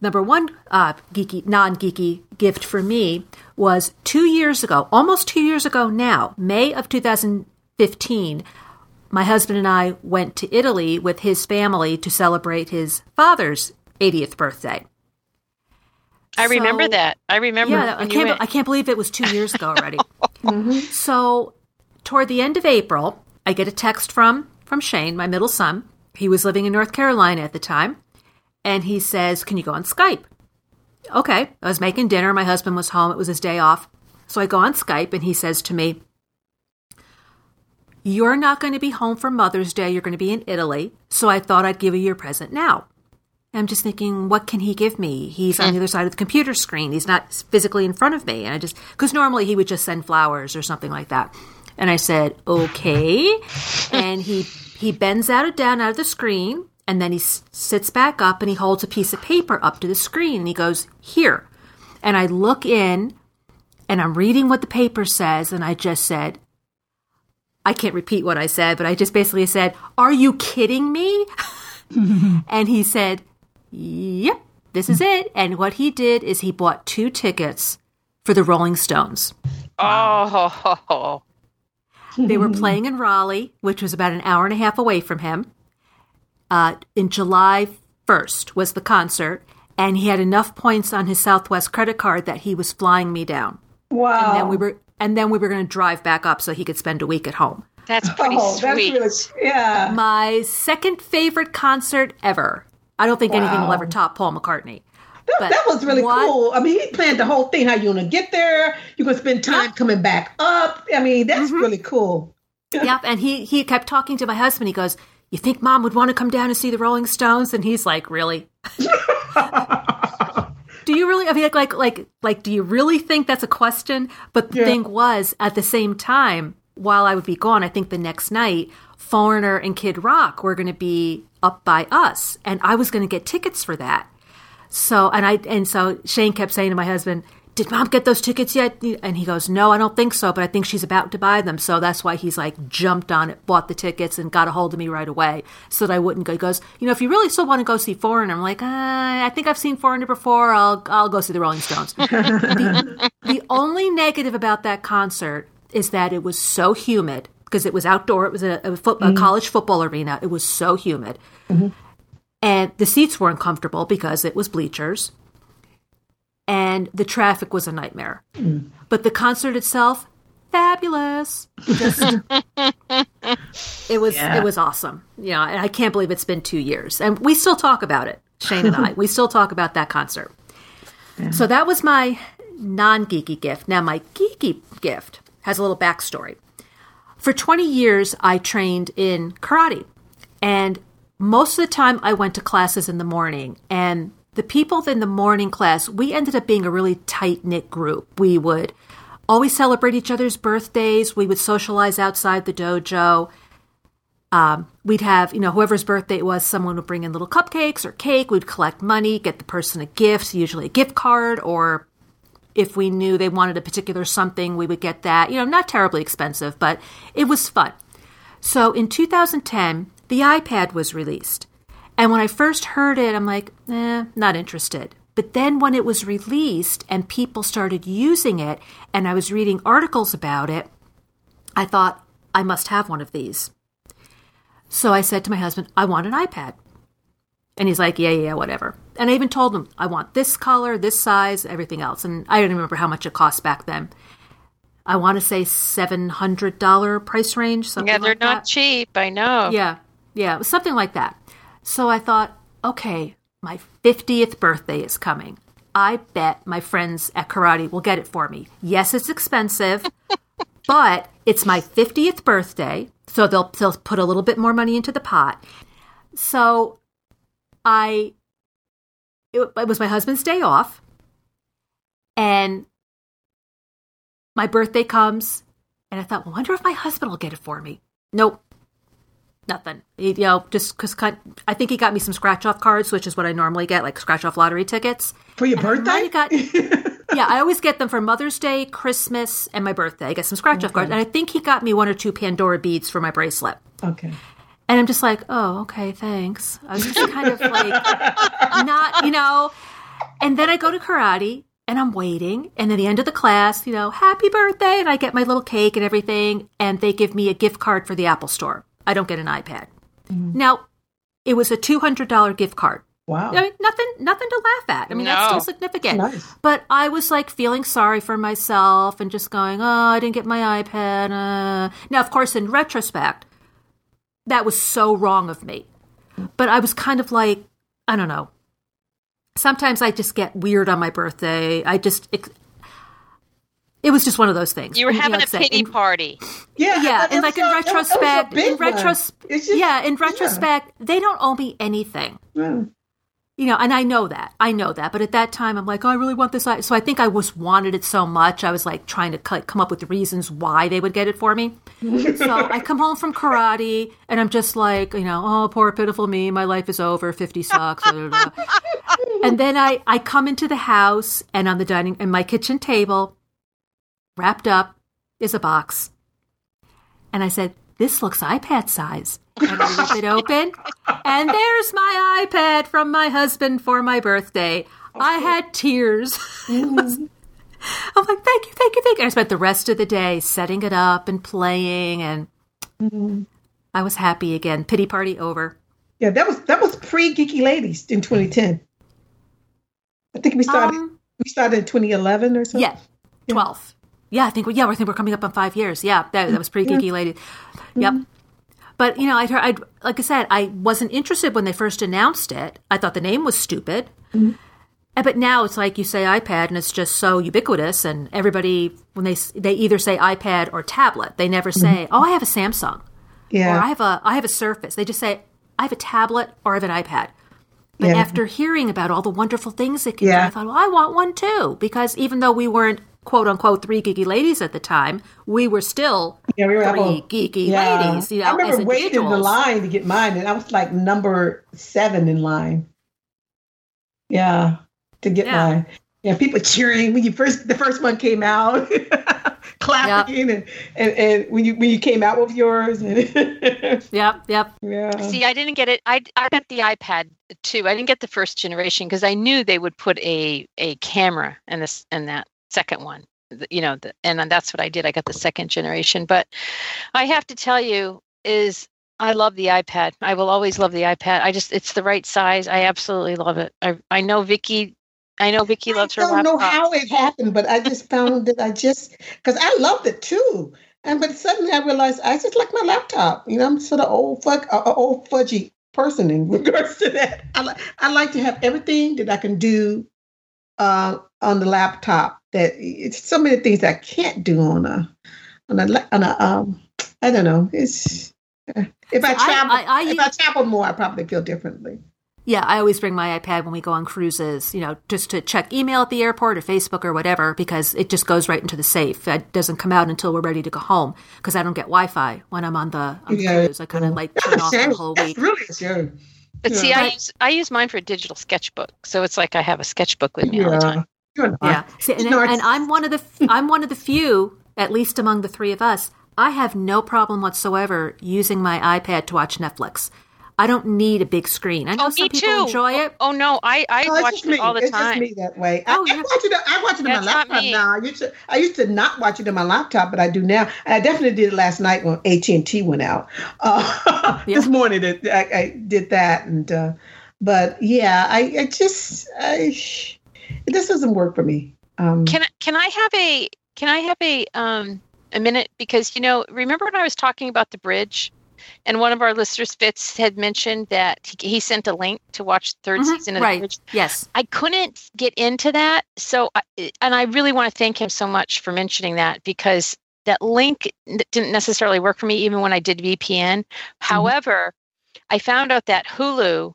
number one uh, geeky, non geeky gift for me was two years ago, almost two years ago now, May of 2015. My husband and I went to Italy with his family to celebrate his father's 80th birthday. I remember So- that. I remember. Yeah, I can't. I can't believe it was two years ago already. *laughs* Mm-hmm. So, toward the end of April, I get a text from from Shane, my middle son. He was living in North Carolina at the time, and he says, "Can you go on Skype?" Okay, I was making dinner. My husband was home. It was his day off, so I go on Skype, and he says to me, "You're not going to be home for Mother's Day. You're going to be in Italy. So I thought I'd give you your present now." I'm just thinking, what can he give me? He's on the other side of the computer screen. He's not physically in front of me. And I just, because normally he would just send flowers or something like that. And I said, okay. and he, he bends out of down out of the screen and then he s- sits back up and he holds a piece of paper up to the screen and he goes, here. And I look in and I'm reading what the paper says. And I just said, I can't repeat what I said, but I just basically said, are you kidding me? *laughs* and he said, Yep, this is it. And what he did is he bought two tickets for the Rolling Stones. oh, They were *laughs* playing in Raleigh, which was about an hour and a half away from him. Uh, in July 1st was the concert, and he had enough points on his Southwest credit card that he was flying me down. Wow. And then we were and then we were going to drive back up so he could spend a week at home. that's pretty oh, that's sweet. really, yeah. My second favorite concert ever. I don't think anything will ever top Paul McCartney. That, But that was really what- cool. I mean, he planned the whole thing. How you gonna get there? You gonna spend time coming back up? I mean, that's Mm-hmm. really cool. *laughs* Yep, and he he kept talking to my husband. He goes, "You think mom would want to come down and see the Rolling Stones?" And he's like, "Really? *laughs* do you really? I mean, like, like, like, like, do you really think that's a question?" But the Yeah. thing was, at the same time, while I would be gone, I think the next night, Foreigner and Kid Rock were going to be up by us, and I was going to get tickets for that. So and I and so Shane kept saying to my husband, "Did mom get those tickets yet?" And he goes, "No, I don't think so, but I think she's about to buy them." So that's why he's like jumped on it, bought the tickets, and got a hold of me right away so that I wouldn't go. He goes, "You know, if you really still want to go see Foreigner," I'm like, uh, "I think I've seen Foreigner before. I'll I'll go see the Rolling Stones." *laughs* the, the only negative about that concert is that it was so humid because it was outdoor. It was a, a, foot, a mm-hmm. college football arena. It was so humid mm-hmm. and the seats weren't comfortable because it was bleachers and the traffic was a nightmare mm. but the concert itself fabulous. Just, it was Yeah. it was awesome. Yeah, and I can't believe it's been two years, and we still talk about it. Shane and I, *laughs* we still talk about that concert. So that was my non geeky gift. Now my geeky gift has a little backstory. For 20 years, I trained in karate, and most of the time I went to classes in the morning. And the people in the morning class, we ended up being a really tight knit group. We would always celebrate each other's birthdays. We would socialize outside the dojo. Um, we'd have, you know, whoever's birthday it was, someone would bring in little cupcakes or cake. We'd collect money, get the person a gift, usually a gift card, or if we knew they wanted a particular something, we would get that. You know, not terribly expensive, but it was fun. So in 2010, the iPad was released. And when I first heard it, I'm like, eh, not interested. But then when it was released and people started using it, and I was reading articles about it, I thought, I must have one of these. So I said to my husband, I want an iPad. And he's like, yeah, yeah, yeah, whatever. And I even told them I want this color, this size, everything else. And I don't remember how much it cost back then. I want to say $700 price range, something yeah, they're like not that. cheap. I know. Yeah, yeah, something like that. So I thought, okay, my 50th birthday is coming. I bet my friends at karate will get it for me. Yes, it's expensive, *laughs* but it's my 50th birthday, so they'll, they'll put a little bit more money into the pot. So I, it, it was my husband's day off, and my birthday comes, and I thought, well, I wonder if my husband will get it for me. Nope. Nothing. He, you know, just because I think he got me some scratch off cards, which is what I normally get, like scratch off lottery tickets. For your And birthday? have got- yeah, I always get them for Mother's Day, Christmas, and my birthday. I get some scratch off cards, and I think he got me one or two Pandora beads for my bracelet. okay. And I'm just like, oh, okay, thanks. I was just kind of like, not, you know. And then I go to karate and I'm waiting. And at the end of the class, you know, happy birthday. And I get my little cake and everything. And they give me a gift card for the Apple Store. I don't get an iPad. Now, it was a $200 gift card. Wow. I mean, nothing, nothing to laugh at. I mean, that's still significant. Nice. But I was like feeling sorry for myself and just going, "Oh, I didn't get my iPad." Uh. Now, of course, in retrospect, that was so wrong of me. But I was kind of like, I don't know. Sometimes I just get weird on my birthday. I just. It, it was just one of those things. You were And, know, having a like pity in- party. Yeah. yeah, that- and that like in a- that was- that was a retrospect, in retrospect, yeah, in retrospect, they don't owe me anything. Yeah. You know, and I know that. I know that. But at that time, I'm like, oh, I really want this. So I think I was wanted it so much. I was like trying to come up with reasons why they would get it for me. *laughs* so I come home from karate and I'm just like, you know, oh, poor pitiful me. My life is over. 50 sucks. *laughs* and then I, I come into the house and on the dining, and my kitchen table, wrapped up, is a box. And I said, this looks iPad size. And I rip it open, and there's my iPad from my husband for my birthday. Oh, I had tears. Mm-hmm. *laughs* I'm like, thank you, thank you, thank you. I spent the rest of the day setting it up and playing, and mm-hmm. I was happy again. Pity party over. Yeah, that was that was pre Geeky Ladies in 2010. I think we started Um, we started in 2011 or something. yeah, 12. Yeah, I think, we, yeah, I think we're coming up on five years. Yeah, that, that was pretty geeky lady. Yep. Mm-hmm. But, you know, I'd, I'd, like I said, I wasn't interested when they first announced it. I thought the name was stupid. Uh, But now it's like you say iPad and it's just so ubiquitous and everybody, when they, they either say iPad or tablet, they never say, oh, I have a Samsung. or Yeah. I have a I have a Surface. They just say I have a tablet or I have an iPad. But Yeah. after hearing about all the wonderful things it can do, I thought, well, I want one too. Because even though we weren't quote unquote three geeky ladies at the time, we were still yeah, we were three all- geeky yeah. ladies. You know, I remember waiting in the line to get mine, and I was like number seven in line. Yeah, to get Yeah. mine. Yeah, people cheering when you first the first one came out, *laughs* clapping, and, and and when you when you came out with yours, and *laughs* Yep, yep. yeah, See, I didn't get it. I I got the iPad too. I didn't get the first generation because I knew they would put a a camera in this in that second one. You know, the, and then that's what I did. I got the second generation. But I have to tell you, is I love the iPad. I will always love the iPad. I just it's the right size. I absolutely love it. I I know Vicky I know Vicki loves her I don't laptop. know how it happened, but I just found that I just because I loved it too. And but suddenly I realized I just like my laptop. You know, I'm sort of old fuck, uh, uh, old fudgy person in regards to that. I like I like to have everything that I can do uh, on the laptop. That it's so many things I can't do on a on a on a um. I don't know. It's if I So I- travel I- I if I travel more, I probably feel differently. Yeah, I always bring my iPad when we go on cruises, you know, just to check email at the airport or Facebook or whatever, because it just goes right into the safe. It doesn't come out until we're ready to go home because I don't get Wi Fi when I'm on the, on the Yeah. cruise. I kind of like turn off the whole That's week. really a shame. But see, I use I use mine for a digital sketchbook, so it's like I have a sketchbook with me all the time. Yeah, See, and, and I'm one of the I'm one of the few, at least among the three of us. I have no problem whatsoever using my iPad to watch Netflix. I don't need a big screen. I know Oh, some me people too. enjoy it. Oh no, I I Oh, it's watch it me. all the it's time. just me that way. Oh, I, yeah. I watch it. I watch it on my laptop me. now. I used to. I used to not watch it on my laptop, but I do now. And I definitely did it last night when AT and T went out. Uh, *laughs* Yeah. This morning, that I, I did that, and uh, but yeah, I, I just I, this doesn't work for me. Um, Can I can I have a can I have a um a minute because you know remember when I was talking about the bridge, and one of our listeners Fitz had mentioned that he, he sent a link to watch the 3rd Mhm, season of the right. bridge. Yes. I couldn't get into that. So, I, and I really want to thank him so much for mentioning that because that link didn't necessarily work for me even when I did VPN. However, I found out that Hulu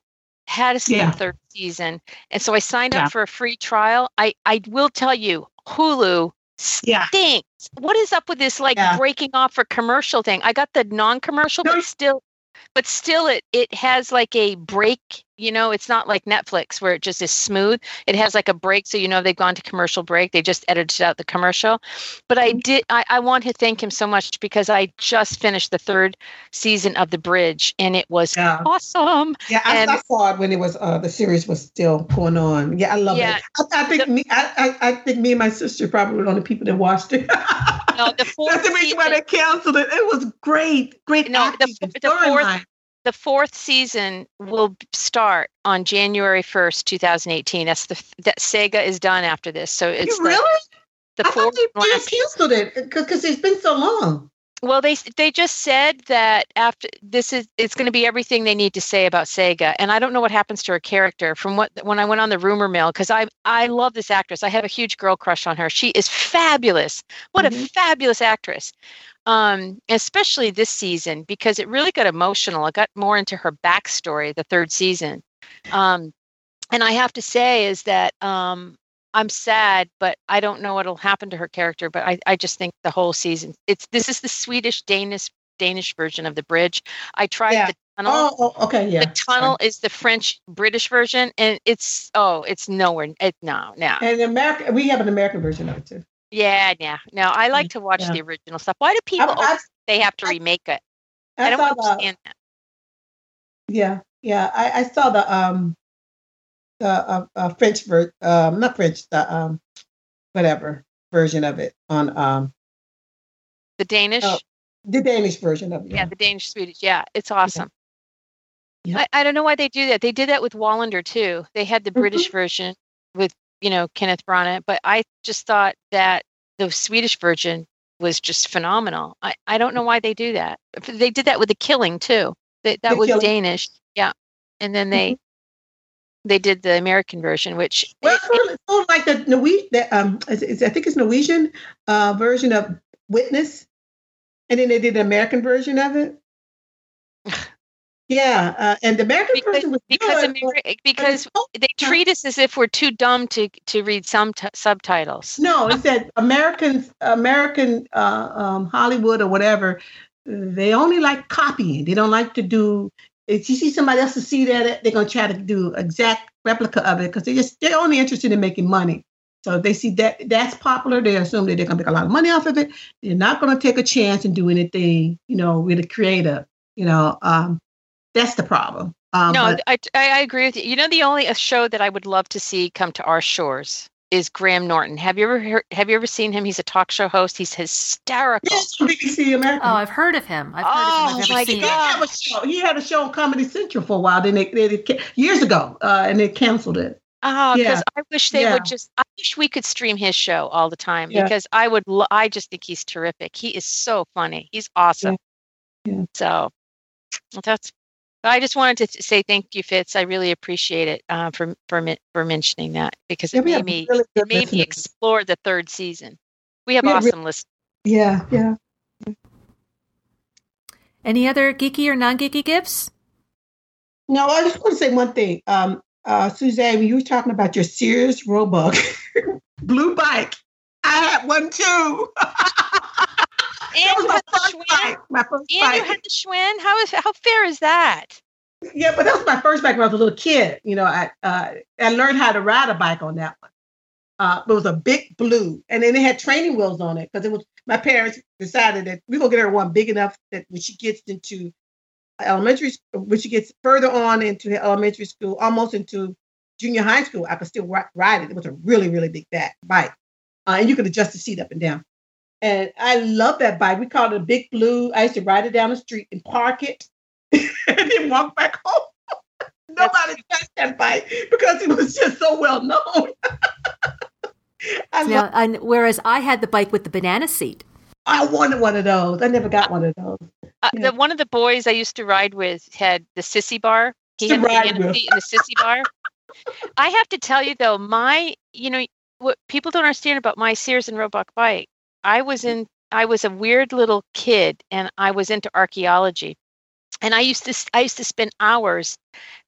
had a Yeah. third season, and so I signed Yeah. up for a free trial. I I will tell you, Hulu Yeah. What is up with this like Yeah. breaking off for commercial thing? I got the non-commercial, No, but still but still it it has like a break you know it's not like netflix where it just is smooth it has like a break so you know they've gone to commercial break they just edited out the commercial but i did i, I want to thank him so much because i just finished the third season of the bridge and it was Yeah. awesome Yeah, I, And- I saw it when it was uh, the series was still going on. Yeah, I love Yeah. it. I, I think me, I, I, I think me and my sister probably were the only people that watched it. no the *laughs* fourth That's the reason why they canceled it. It was great, great. No, the the fourth-. The fourth season will start on January 1st, 2018. That's the that Saga is done after this. So it's You like really? the I fourth thought they, they canceled it because it's been so long. Well, they they just said that after this is it's going to be everything they need to say about Saga, and I don't know what happens to her character. From what when I went on the rumor mill, because I I love this actress, I have a huge girl crush on her. She is fabulous. What a Mhm. fabulous actress. Um, especially this season because it really got emotional. It got more into her backstory the third season. Um, and I have to say is that um, I'm sad, but I don't know what'll happen to her character. But I, I just think the whole season. It's this is the Swedish Danish Danish version of the bridge. I tried Yeah. the tunnel. Oh, oh, okay, yeah. The tunnel is the French British version, and it's oh, it's nowhere. It, no, no, And America, we have an American version of it too. Yeah, yeah, no. I like to watch Yeah. the original stuff. Why do people I- always they have to I- remake it? I, I don't saw the, understand that. yeah, yeah. I, I saw the um the uh, uh, French ver um not French the um whatever version of it on um The Danish, Oh, the Danish version of it. yeah, the Danish Swedish, yeah, it's awesome. Yeah. I, I don't know why they do that. They did that with Wallander too. They had the Mm-hmm. British version with you know Kenneth Branagh, but I just thought that the Swedish version was just phenomenal. I, I don't know why they do that. They did that with the Killing too. That that The was Killing. Danish, yeah, and then they they did the American version, which Well, it- it's sort of, like the Norwegian, the, um, I think it's Norwegian uh, version of Witness, and then they did the American version of it. Yeah, uh, and the American because version was because good, but- Ameri- because they treat us as if we're too dumb to to read some t- subtitles. no, it said American American uh, um, Hollywood or whatever. They only like copying. They don't like to do. If you see somebody else to see that, they're gonna try to do exact replica of it because they just they're only interested in making money. So if they see that that's popular, they assume that they're gonna make a lot of money off of it. They're not gonna take a chance and do anything, you know, really creative. You know, um, that's the problem. Um, no, but- I, I I agree with you. You know, the only show that I would love to see come to our shores is Graham Norton. Have you ever heard, have you ever seen him? He's a talk show host. He's hysterical. yes, from BBC American. Oh, I've heard of him. I've heard Oh, of him. I've my seen he it. God. had a show. He had a show on Comedy Central for a while. Then they, they, they ca- years ago, uh, and they canceled it. Oh, because Yeah. I wish they Yeah. would just. I wish we could stream his show all the time Yeah. because I would. Lo- I just think he's terrific. He is so funny. He's awesome. Yeah. So that's. I just wanted to th- say thank you, Fitz. I really appreciate it uh, for for for mentioning that because Yeah, it we made me really it good made me explore the third season. We have We have re- awesome listeners. Yeah, yeah. Any other geeky or non geeky gifts? No, I just want to say one thing. Um, uh, Suzanne, when you were talking about your Sears Roebuck *laughs* blue bike, I had one too. *laughs* that And was my first Schwinn. bike. My first And you had the Schwinn. How is how fair is that? Yeah, but that was my first bike when I was a little kid. You know, I uh, I learned how to ride a bike on that one. Uh, it was a big blue, and then it had training wheels on it because it was my parents decided that we're gonna get her one big enough that when she gets into elementary, s- when she gets further on into elementary school, almost into junior high school, I could still ride it. It was a really, really big back bike, uh, and you could adjust the seat up and down. And I love that bike. We called it a big blue. I used to ride it down the street and park it, *laughs* and then walk back home. *laughs* Nobody touched that bike because it was just so well known. *laughs* I, Now, love, and whereas I had the bike with the banana seat. I wanted one of those. I never got one of those. Uh, Yeah. the one of the boys I used to ride with had the sissy bar. He had the ride banana with. seat and the sissy bar. I have to tell you though, my you know what people don't understand about my Sears and Roebuck bike. I was in I was a weird little kid and I was into archaeology. And I used to I used to spend hours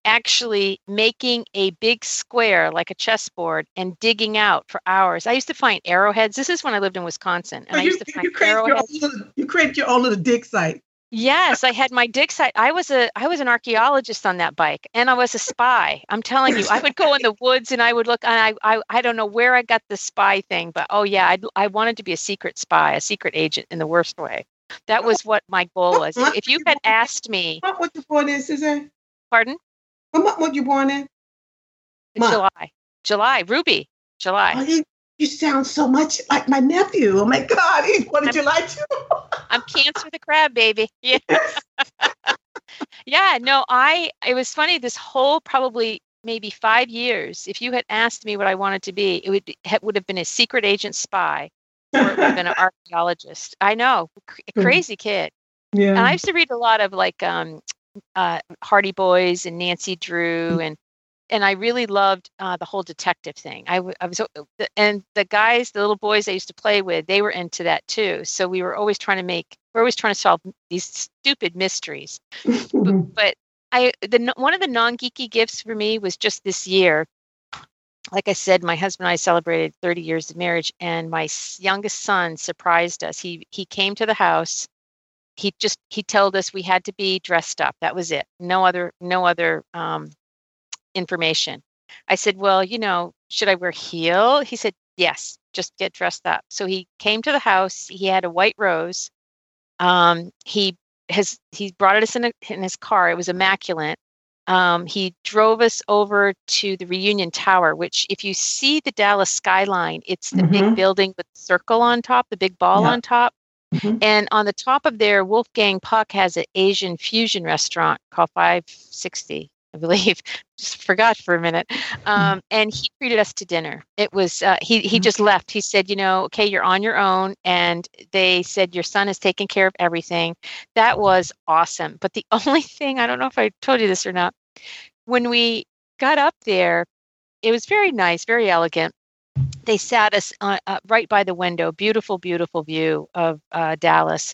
actually making a big square like a chessboard and digging out for hours. I used to find arrowheads. This is when I lived in Wisconsin and I you, used to find you, created your own arrowheads. you created your own little dig site. Yes, I had my dig site. I was a I was an archaeologist on that bike, and I was a spy. I'm telling you, I would go in the *laughs* woods and I would look, and I I, I don't know where I got the spy thing, but oh yeah, I I wanted to be a secret spy, a secret agent in the worst way. That was what my goal was. If you had asked me, What month you born in, Suzanne? pardon, What month were you born in? July, July, Ruby, July. You, you sound so much like my nephew. Oh my God, born in I'm- July too. *laughs* I'm Cancer the crab baby. *laughs* Yeah. yeah, no, I it was funny this whole probably maybe 5 years if you had asked me what I wanted to be, it would be, it would have been a secret agent spy or it would have been an archaeologist. I know, Hmm. crazy kid. yeah. And I used to read a lot of like um uh Hardy Boys and Nancy Drew and and I really loved uh, the whole detective thing. I, w- I was, and the guys, the little boys I used to play with, they were into that too. So we were always trying to make, we're always trying to solve these stupid mysteries. But *laughs* I, the one of the non geeky gifts for me was just this year. Like I said, my husband and I celebrated 30 years of marriage, and my youngest son surprised us. He he came to the house. He just he told us we had to be dressed up. That was it. No other no other um, information. I said, well, you know, should I wear heel? He said, yes, just get dressed up. So he came to the house. He had a white rose. Um, he has he brought us in, a, in his car. It was immaculate. Um, he drove us over to the Reunion Tower, which, if you see the Dallas skyline, it's the big Mhm. building with the circle on top, the big ball Yeah. on top. Mhm. And on the top of there, Wolfgang Puck has an Asian fusion restaurant called 560, I believe. *laughs* Just forgot for a minute. Um, and he treated us to dinner. It was uh, he he Mhm. just left. He said, you know, okay, you're on your own. And they said your son is taking care of everything. That was awesome. But the *laughs* only thing I don't know if I told you this or not. When we got up there, it was very nice, very elegant they sat us uh, uh, right by the window beautiful beautiful view of uh, dallas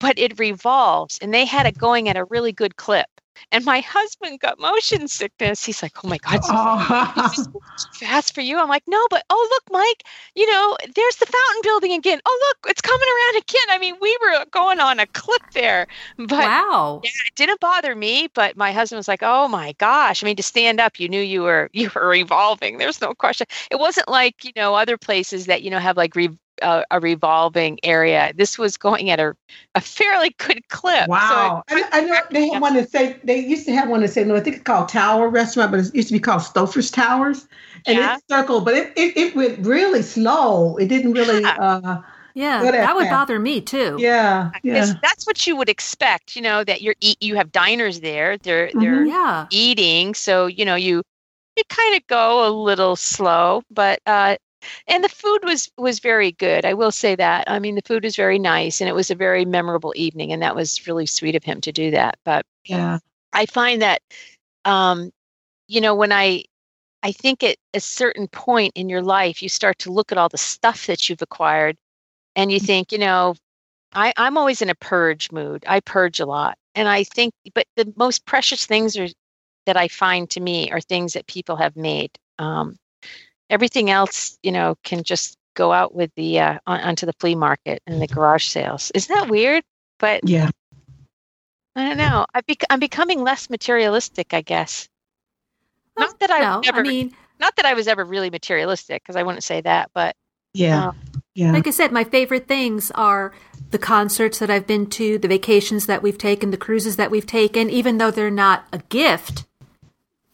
but it revolves and they had it going at a really good clip and my husband got motion sickness he's like oh my god *laughs* Suzanne, this is *laughs* Oh. too fast for you i'm like no but oh look mike you know there's the fountain building again oh look it's coming around again i mean we were going on a clip there but wow. yeah, it didn't bother me, but my husband was like, "Oh my gosh!" I mean, to stand up, you knew you were *laughs* you were revolving. There's no question. It wasn't like you know other places that you know have like re, uh, a revolving area. This was going at a a fairly good clip. Wow. So I, I know they had one that say they used to have one that said no, I think it's called Tower Restaurant, but it used to be called Stouffer's Towers. And Yeah. it circled, but it, it, it went really slow. It didn't really Yeah. uh Yeah, Good at that would that. bother me too. yeah, yeah. that's what you would expect. You know that you're eat. You have diners there. They're they're Yeah. eating, so you know you it kind of go a little slow, but uh, and the food was was very good. I will say that. I mean, the food was very nice, and it was a very memorable evening, and that was really sweet of him to do that. But Yeah. I find that, um, you know, when I I think at a certain point in your life, you start to look at all the stuff that you've acquired, and you think, you know, I, I'm always in a purge mood. I purge a lot, and I think, but the most precious things are that I find to me are things that people have made. Um, everything else, you know, can just go out with the uh, on, onto the flea market and the garage sales. Isn't that weird? But Yeah. I don't know. I bec- I'm becoming less materialistic, I guess. Not that I no, ever, I mean, not that I was ever really materialistic, because I wouldn't say that. But Yeah. Oh. Yeah. like I said, my favorite things are the concerts that I've been to, the vacations that we've taken, the cruises that we've taken, even though they're not a gift.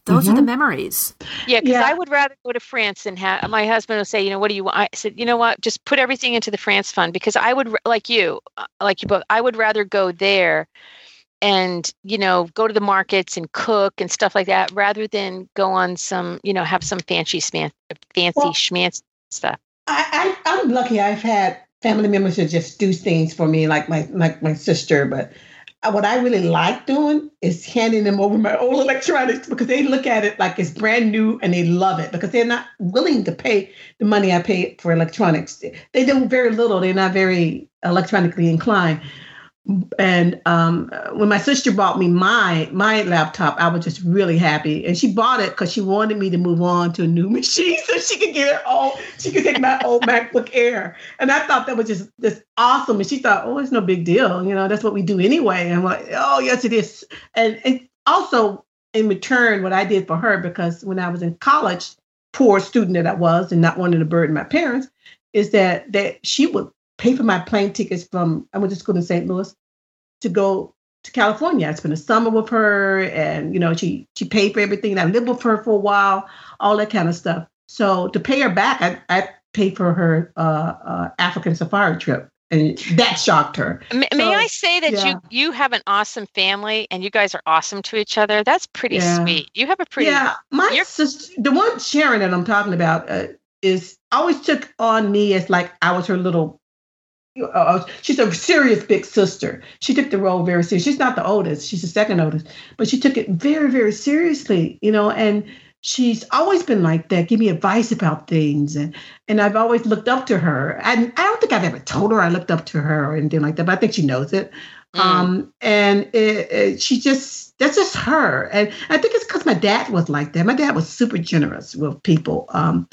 Those are the memories. yeah, because Yeah. I would rather go to France and have my husband will say, you know, what do you want? I said, you know what, just put everything into the France fund because I would like you, uh, like you both. I would rather go there and you know go to the markets and cook and stuff like that rather than go on some you know have some fancy sman- fancy Well- schmancy stuff. I, I I'm lucky. I've had family members that just do things for me, like my like my sister. But what I really like doing is handing them over my old electronics because they look at it like it's brand new and they love it because they're not willing to pay the money I pay for electronics. They do very little. They're not very electronically inclined. And um, when my sister bought me my my laptop, I was just really happy. And she bought it because she wanted me to move on to a new *laughs* machine so she could get her own. She could take my old MacBook Air. And I thought that was just just awesome. And she thought, oh, it's no big deal. You know, that's what we do anyway. And I'm like, oh, yes, it is. And and also in return, what I did for her because when I was in college, poor student that I was, and not wanting to burden my parents, is that that she would pay for my plane tickets from I went to school in St. Louis to go to California. I spent a summer with her, and you know she she paid for everything. And I lived with her for a while, all that kind of stuff. So to pay her back, I I paid for her uh, uh, African safari trip, and that shocked her. May, may I say that yeah. you you have an awesome family and you guys are awesome to each other? That's pretty Yeah. sweet. You have a pretty Yeah, my sister, the one Sharon that I'm talking about, uh, is always took on me as like I was her little. Uh, she's a serious big sister. She took the role very serious. She's not the oldest; she's the second oldest, but she took it very, very seriously. You know, and she's always been like that. Give me advice about things, and and I've always looked up to her. And I don't think I've ever told her I looked up to her or anything like that, but I think she knows it. Mm. Um, and it, it, she just that's just her. And I think it's because my dad was like that. My dad was super generous with people. Um,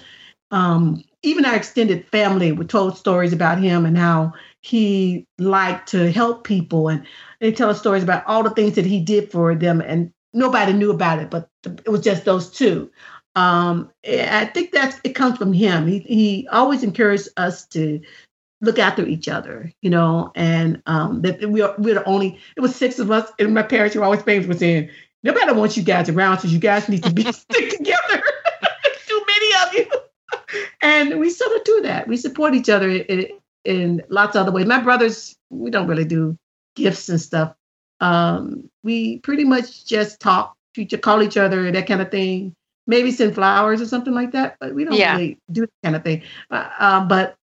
um, even our extended family would told stories about him and how he liked to help people, and they tell us stories about all the things that he did for them, and nobody knew about it, but it was just those two. Um, I think that's it comes from him. He he always encouraged us to look after each other, you know, and um, that we are we're the only. It was six of us, and my parents were always famous for saying, "Nobody wants you guys around, so you guys need to be stick *laughs* together." Too many of you, and we sort of do that. We support each other in, in lots of other ways. My brothers, we don't really do gifts and stuff. Um, we pretty much just talk, call each other, that kind of thing. Maybe send flowers or something like that, but we don't Yeah. really do that kind of thing. Uh, uh, but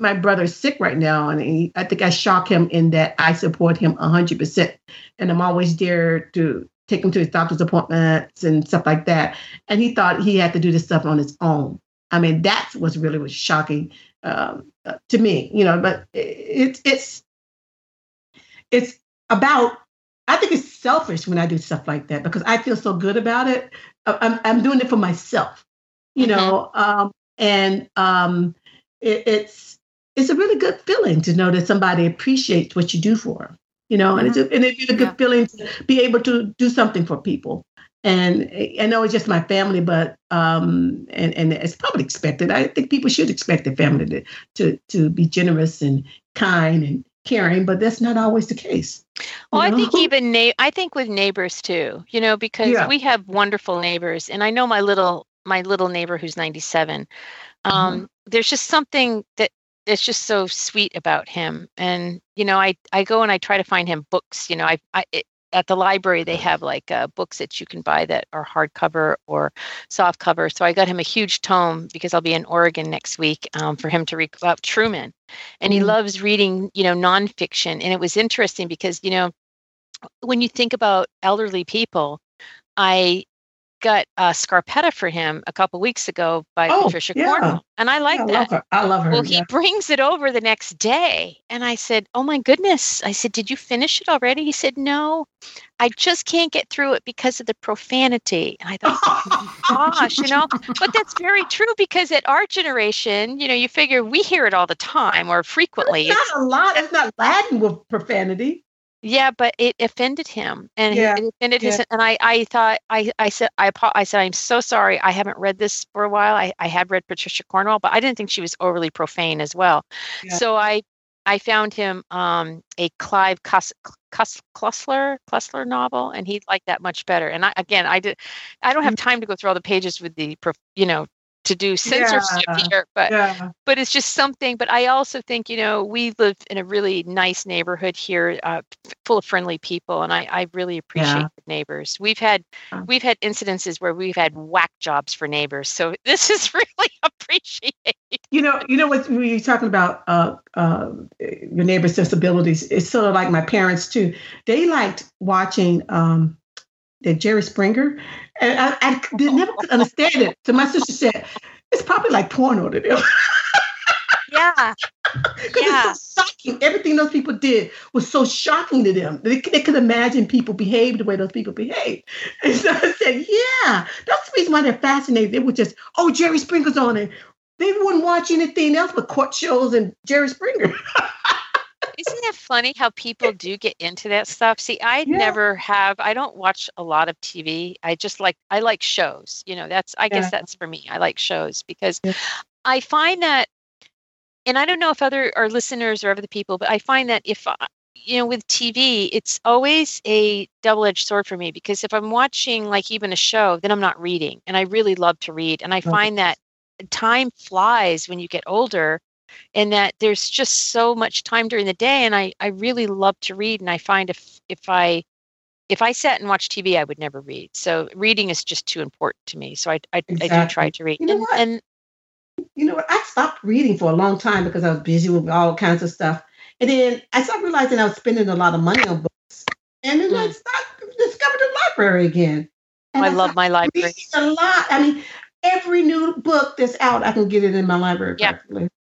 my brother's sick right now, and he, I think I shock him in that I support him hundred percent, and I'm always there to take him to his doctor's appointments and stuff like that. And he thought he had to do this stuff on his own. I mean, that's what's really was shocking um, uh, to me, you know. But it's it's it's about. I think it's selfish when I do stuff like that because I feel so good about it. I- I'm I'm doing it for myself, you Mhm. know. Um, and um, it, it's it's a really good feeling to know that somebody appreciates what you do for them, you know. And it's a, and it's a good Yeah. feeling to be able to do something for people. And I know it's just my family, but um, and and it's probably expected. I think people should expect their family to to to be generous and kind and caring, but that's not always the case. Well, I think even na- I think with neighbors too, you know, because Yeah. we have wonderful neighbors, and I know my little my little neighbor who's 97. Um, There's just something that that's just so sweet about him, and you know, I I go and I try to find him books. You know, I I it, at the library they have like uh, books that you can buy that are hardcover or soft cover. So I got him a huge tome because I'll be in Oregon next week um, for him to read about Truman, and mm. he loves reading you know nonfiction. And it was interesting because you know when you think about elderly people, I got a Scarpetta for him a couple weeks ago by oh, Patricia yeah. Cornwell, and I like yeah, that. I love her. I love her. Well, yeah. he brings it over the next day, and I said, "Oh my goodness!" I said, "Did you finish it already?" He said, "No, I just can't get through it because of the profanity." And I thought, oh "Gosh, you know," *laughs* but that's very true because at our generation, you know, you figure we hear it all the time or frequently. It's not a lot. It's not Latin with profanity. Yeah, but it offended him, and yeah. it offended yeah. his. And I, I thought, I, I said, I, I said, I'm so sorry. I haven't read this for a while. I, I had read Patricia Cornwell, but I didn't think she was overly profane as well. Yeah. So I, I found him um, a Clive Cuss, Cuss, Cussler Cussler novel, and he liked that much better. And I, again, I did, I don't have mm. time to go through all the pages with the, you know, to do censorship yeah. here but yeah. but it's just something but i also think you know we live in a really nice neighborhood here uh, full of friendly people and i, I really appreciate yeah. neighbors we've had we've had incidences where we've had whack jobs for neighbors so *laughs* this is really *laughs* appreciated you know you know what you're talking about uh, uh, your neighbor's disabilities it's sort of like my parents too they liked watching um, the Jerry Springer, and I, I never could *laughs* understand it. So my sister said, "It's probably like porno to them." yeah, *laughs* because yeah. it's so shocking. Everything those people did was so shocking to them. They, they could imagine people behave the way those people behave. And so I said, "Yeah, that's the reason why they're fascinated." They were just, "Oh, Jerry Springer's on it." They wouldn't watch anything else but court shows and Jerry Springer. *laughs* Isn't it funny how people do get into that stuff? See, I yeah. never have. I don't watch a lot of TV. I just like I like shows. You know, that's I yeah. guess that's for me. I like shows because yeah. I find that, and I don't know if other our listeners or other people, but I find that if I, you know with TV, it's always a double-edged sword for me because if I'm watching like even a show, then I'm not reading, and I really love to read, and I find that time flies when you get older and that there's just so much time during the day and I, I really love to read and I find if if I if I sat and watched TV I would never read. So reading is just too important to me. So I I, exactly. I do try to read. You know and, what? and you know what? I stopped reading for a long time because I was busy with all kinds of stuff. And then I started realizing I was spending a lot of money on books. And then mm. I started discovered the library again. And I, I love my library. A lot. I mean, every new book that's out, I can get it in my library. Yeah.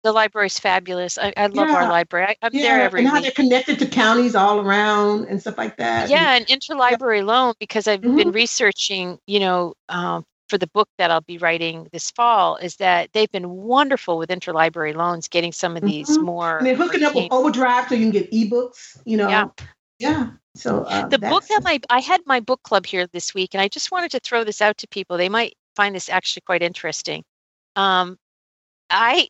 The library's fabulous. I, I love yeah. our library. I, am yeah. there every and how week. they're connected to counties all around and stuff like that. Yeah, and, and interlibrary yeah. loan because I've mm-hmm. been researching. You know, um, for the book that I'll be writing this fall is that they've been wonderful with interlibrary loans, getting some of these mm-hmm. more. And they're hooking up with Overdrive so you can get ebooks. You know. Yeah. Yeah. So uh, the book that my I had my book club here this week, and I just wanted to throw this out to people. They might find this actually quite interesting. Um, I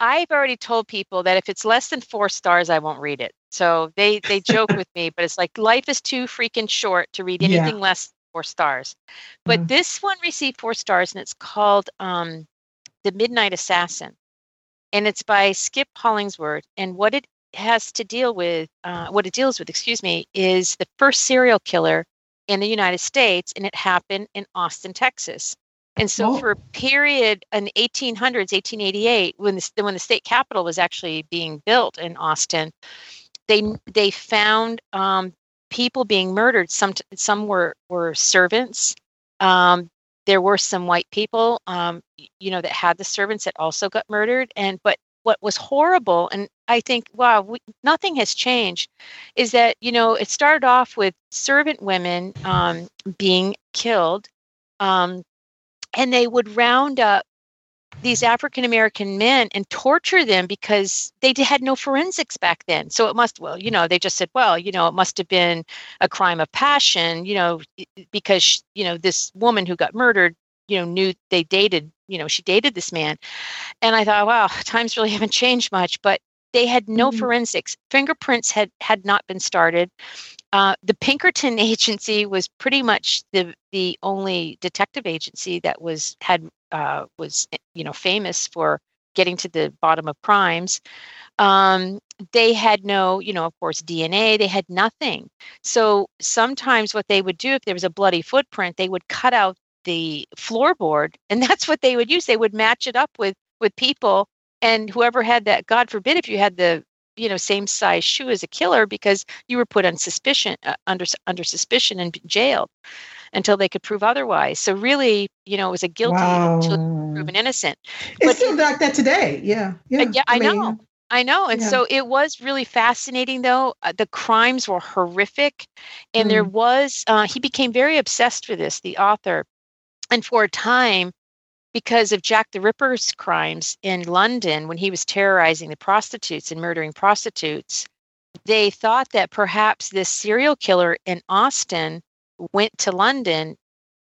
I've already told people that if it's less than four stars, I won't read it. So they they joke with me, but it's like life is too freaking short to read anything yeah. less than four stars. But mm-hmm. this one received four stars, and it's called um, "The Midnight Assassin," and it's by Skip Hollandsworth. And what it has to deal with, uh, what it deals with, excuse me, is the first serial killer in the United States, and it happened in Austin, Texas. And so, oh. for a period in 1800s, 1888, when the, when the state capitol was actually being built in Austin, they they found um, people being murdered. Some some were were servants. Um, there were some white people, um, you know, that had the servants that also got murdered. And but what was horrible, and I think, wow, we, nothing has changed, is that you know it started off with servant women um, being killed. And they would round up these African American men and torture them because they had no forensics back then. So it must, well, you know, they just said, well, you know, it must have been a crime of passion, you know, because, you know, this woman who got murdered, you know, knew they dated, you know, she dated this man. And I thought, wow, *laughs* times really haven't changed much, but they had no mm-hmm. forensics. Fingerprints had had not been started. Uh, the Pinkerton *laughs* agency was pretty much the the only detective agency that was had uh, was you know famous for getting to the bottom of crimes. Um, they had no, you know, of course, DNA. They had nothing. So sometimes what they would do if there was a bloody footprint, they would cut out the floorboard, *laughs* and that's what they would use. They would match it up with with people, and whoever had that, God forbid, if you had the you know same size shoe as a killer because you were put on suspicion uh, under under suspicion and jailed until they could prove otherwise so really you know it was a guilty Wow. until proven innocent It's But still like that today. Yeah. Yeah. Uh, yeah, I mean, know. I know. And Yeah. so it was really fascinating, though. Uh, the crimes were horrific. And there Mm. was, uh, he became very obsessed with this, the author. And for a time, because of Jack the Ripper's crimes in London, when he was terrorizing the prostitutes and murdering prostitutes, they thought that perhaps this serial killer in Austin went to London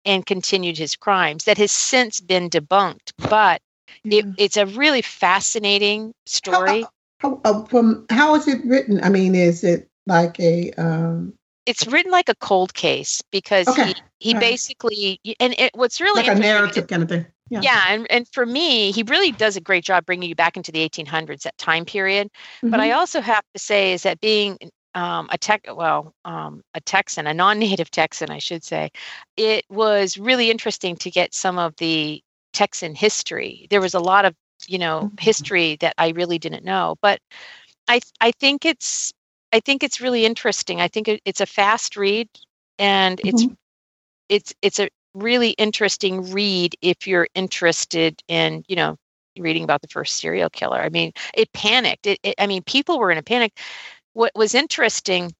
and continued his crimes. That has since been debunked. But it, it's a really fascinating story. How, uh, from how is it written? I mean, is it like a um, it's written like a cold case because Okay. he he basically and it, what's really like a narrative kind of thing? Yeah. yeah and, and for me he really does a great job bringing you back into the 1800s that time period but i Mhm. also have to say is that being um, a tech well um, a texan a non-native texan i should say it was really interesting to get some of the texan history there was a lot of you know Mhm. history that i really didn't know but i i think it's i think it's really interesting i think it, it's a fast read and it's it's it's a really interesting read if you're interested in you know reading about the first serial killer. I mean it panicked. It, it i mean people were in a panic. What was interesting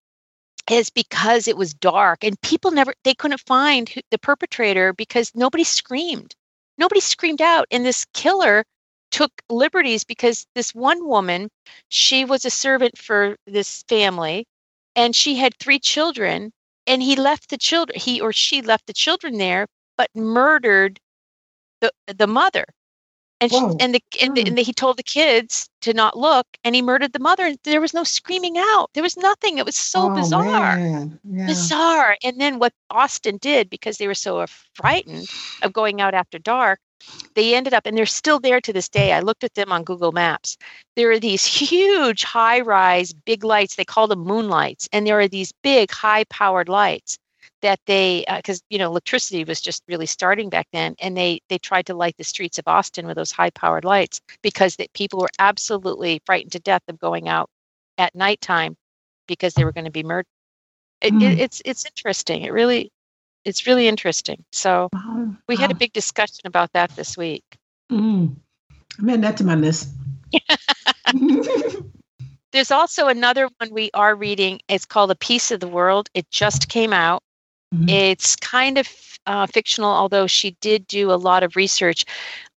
is because it was dark and people never they couldn't find who, the perpetrator because nobody screamed. Nobody screamed out and this killer took liberties because this one woman she was a servant for this family and she had three children and he left the children he or she left the children there but murdered the the mother and she, and the and, the, Hmm. and the, he told the kids to not look and he murdered the mother and there was no screaming out there was nothing it was so Oh, bizarre. Yeah. bizarre and then what austin did because they were so frightened of going out after dark they ended up and they're still there to this day. I looked at them on google maps. There are these huge high rise big lights. They call them moonlights and there are these big high powered lights that they because you know electricity was just really starting back then and they they tried to light the streets of austin with those high powered lights because the people were absolutely frightened to death of going out at nighttime because they were going to be murdered it, Mm. it, it's it's interesting. It really it's really interesting so Wow. we had a big discussion about that this week Mm. I'm adding that to my list. *laughs* *laughs* there's also another one we are reading it's called a piece of the world it just came out Mhm. it's kind of uh, fictional although she did do a lot of research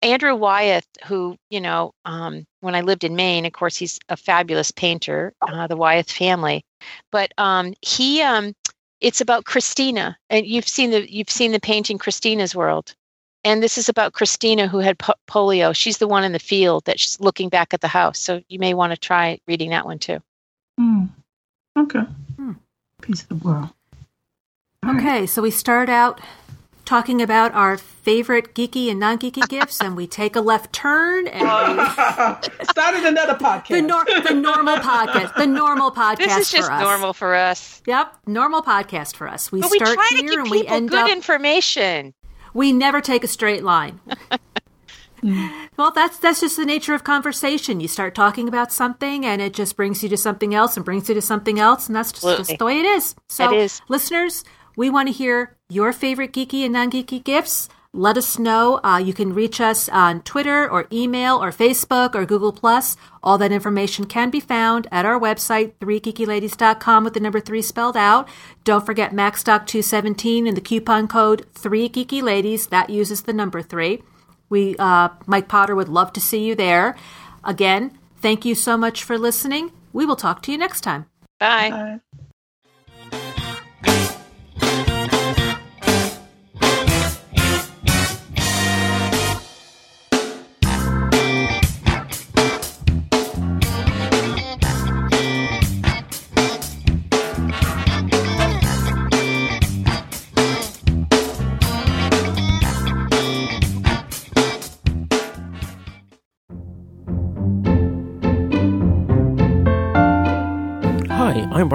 andrew wyeth who you know um, when i lived in maine of course he's a fabulous painter uh, the wyeth family but um, he um, it's about christina and you've seen the you've seen the painting christina's world and this is about christina who had po- polio she's the one in the field that's looking back at the house so you may want to try reading that one too Mm. Okay. Hmm. Piece of the world. All right. Okay, so we start out talking about our favorite geeky and non-geeky gifts, and we take a left turn and *laughs* we, Started another podcast. the, nor- the normal podcast, the normal podcast this is just for normal for us Yep, normal podcast for us. We but we start try here give and we end good up. information we never take a straight line. *laughs* well, that's that's just the nature of conversation. You start talking about something, and it just brings you to something else, and brings you to something else, and that's just, just the way it is. So, It is. listeners, we want to hear your favorite geeky and non-geeky gifts. Let us know. Uh, you can reach us on Twitter or email or Facebook or Google Plus. All that information can be found at our website, 3geekyladies.com with the number 3 spelled out. Don't forget MacStock217 and the coupon code 3geekyladies. That uses the number 3. We, uh, Mike Potter would love to see you there. Again, thank you so much for listening. We will talk to you next time. bye Bye.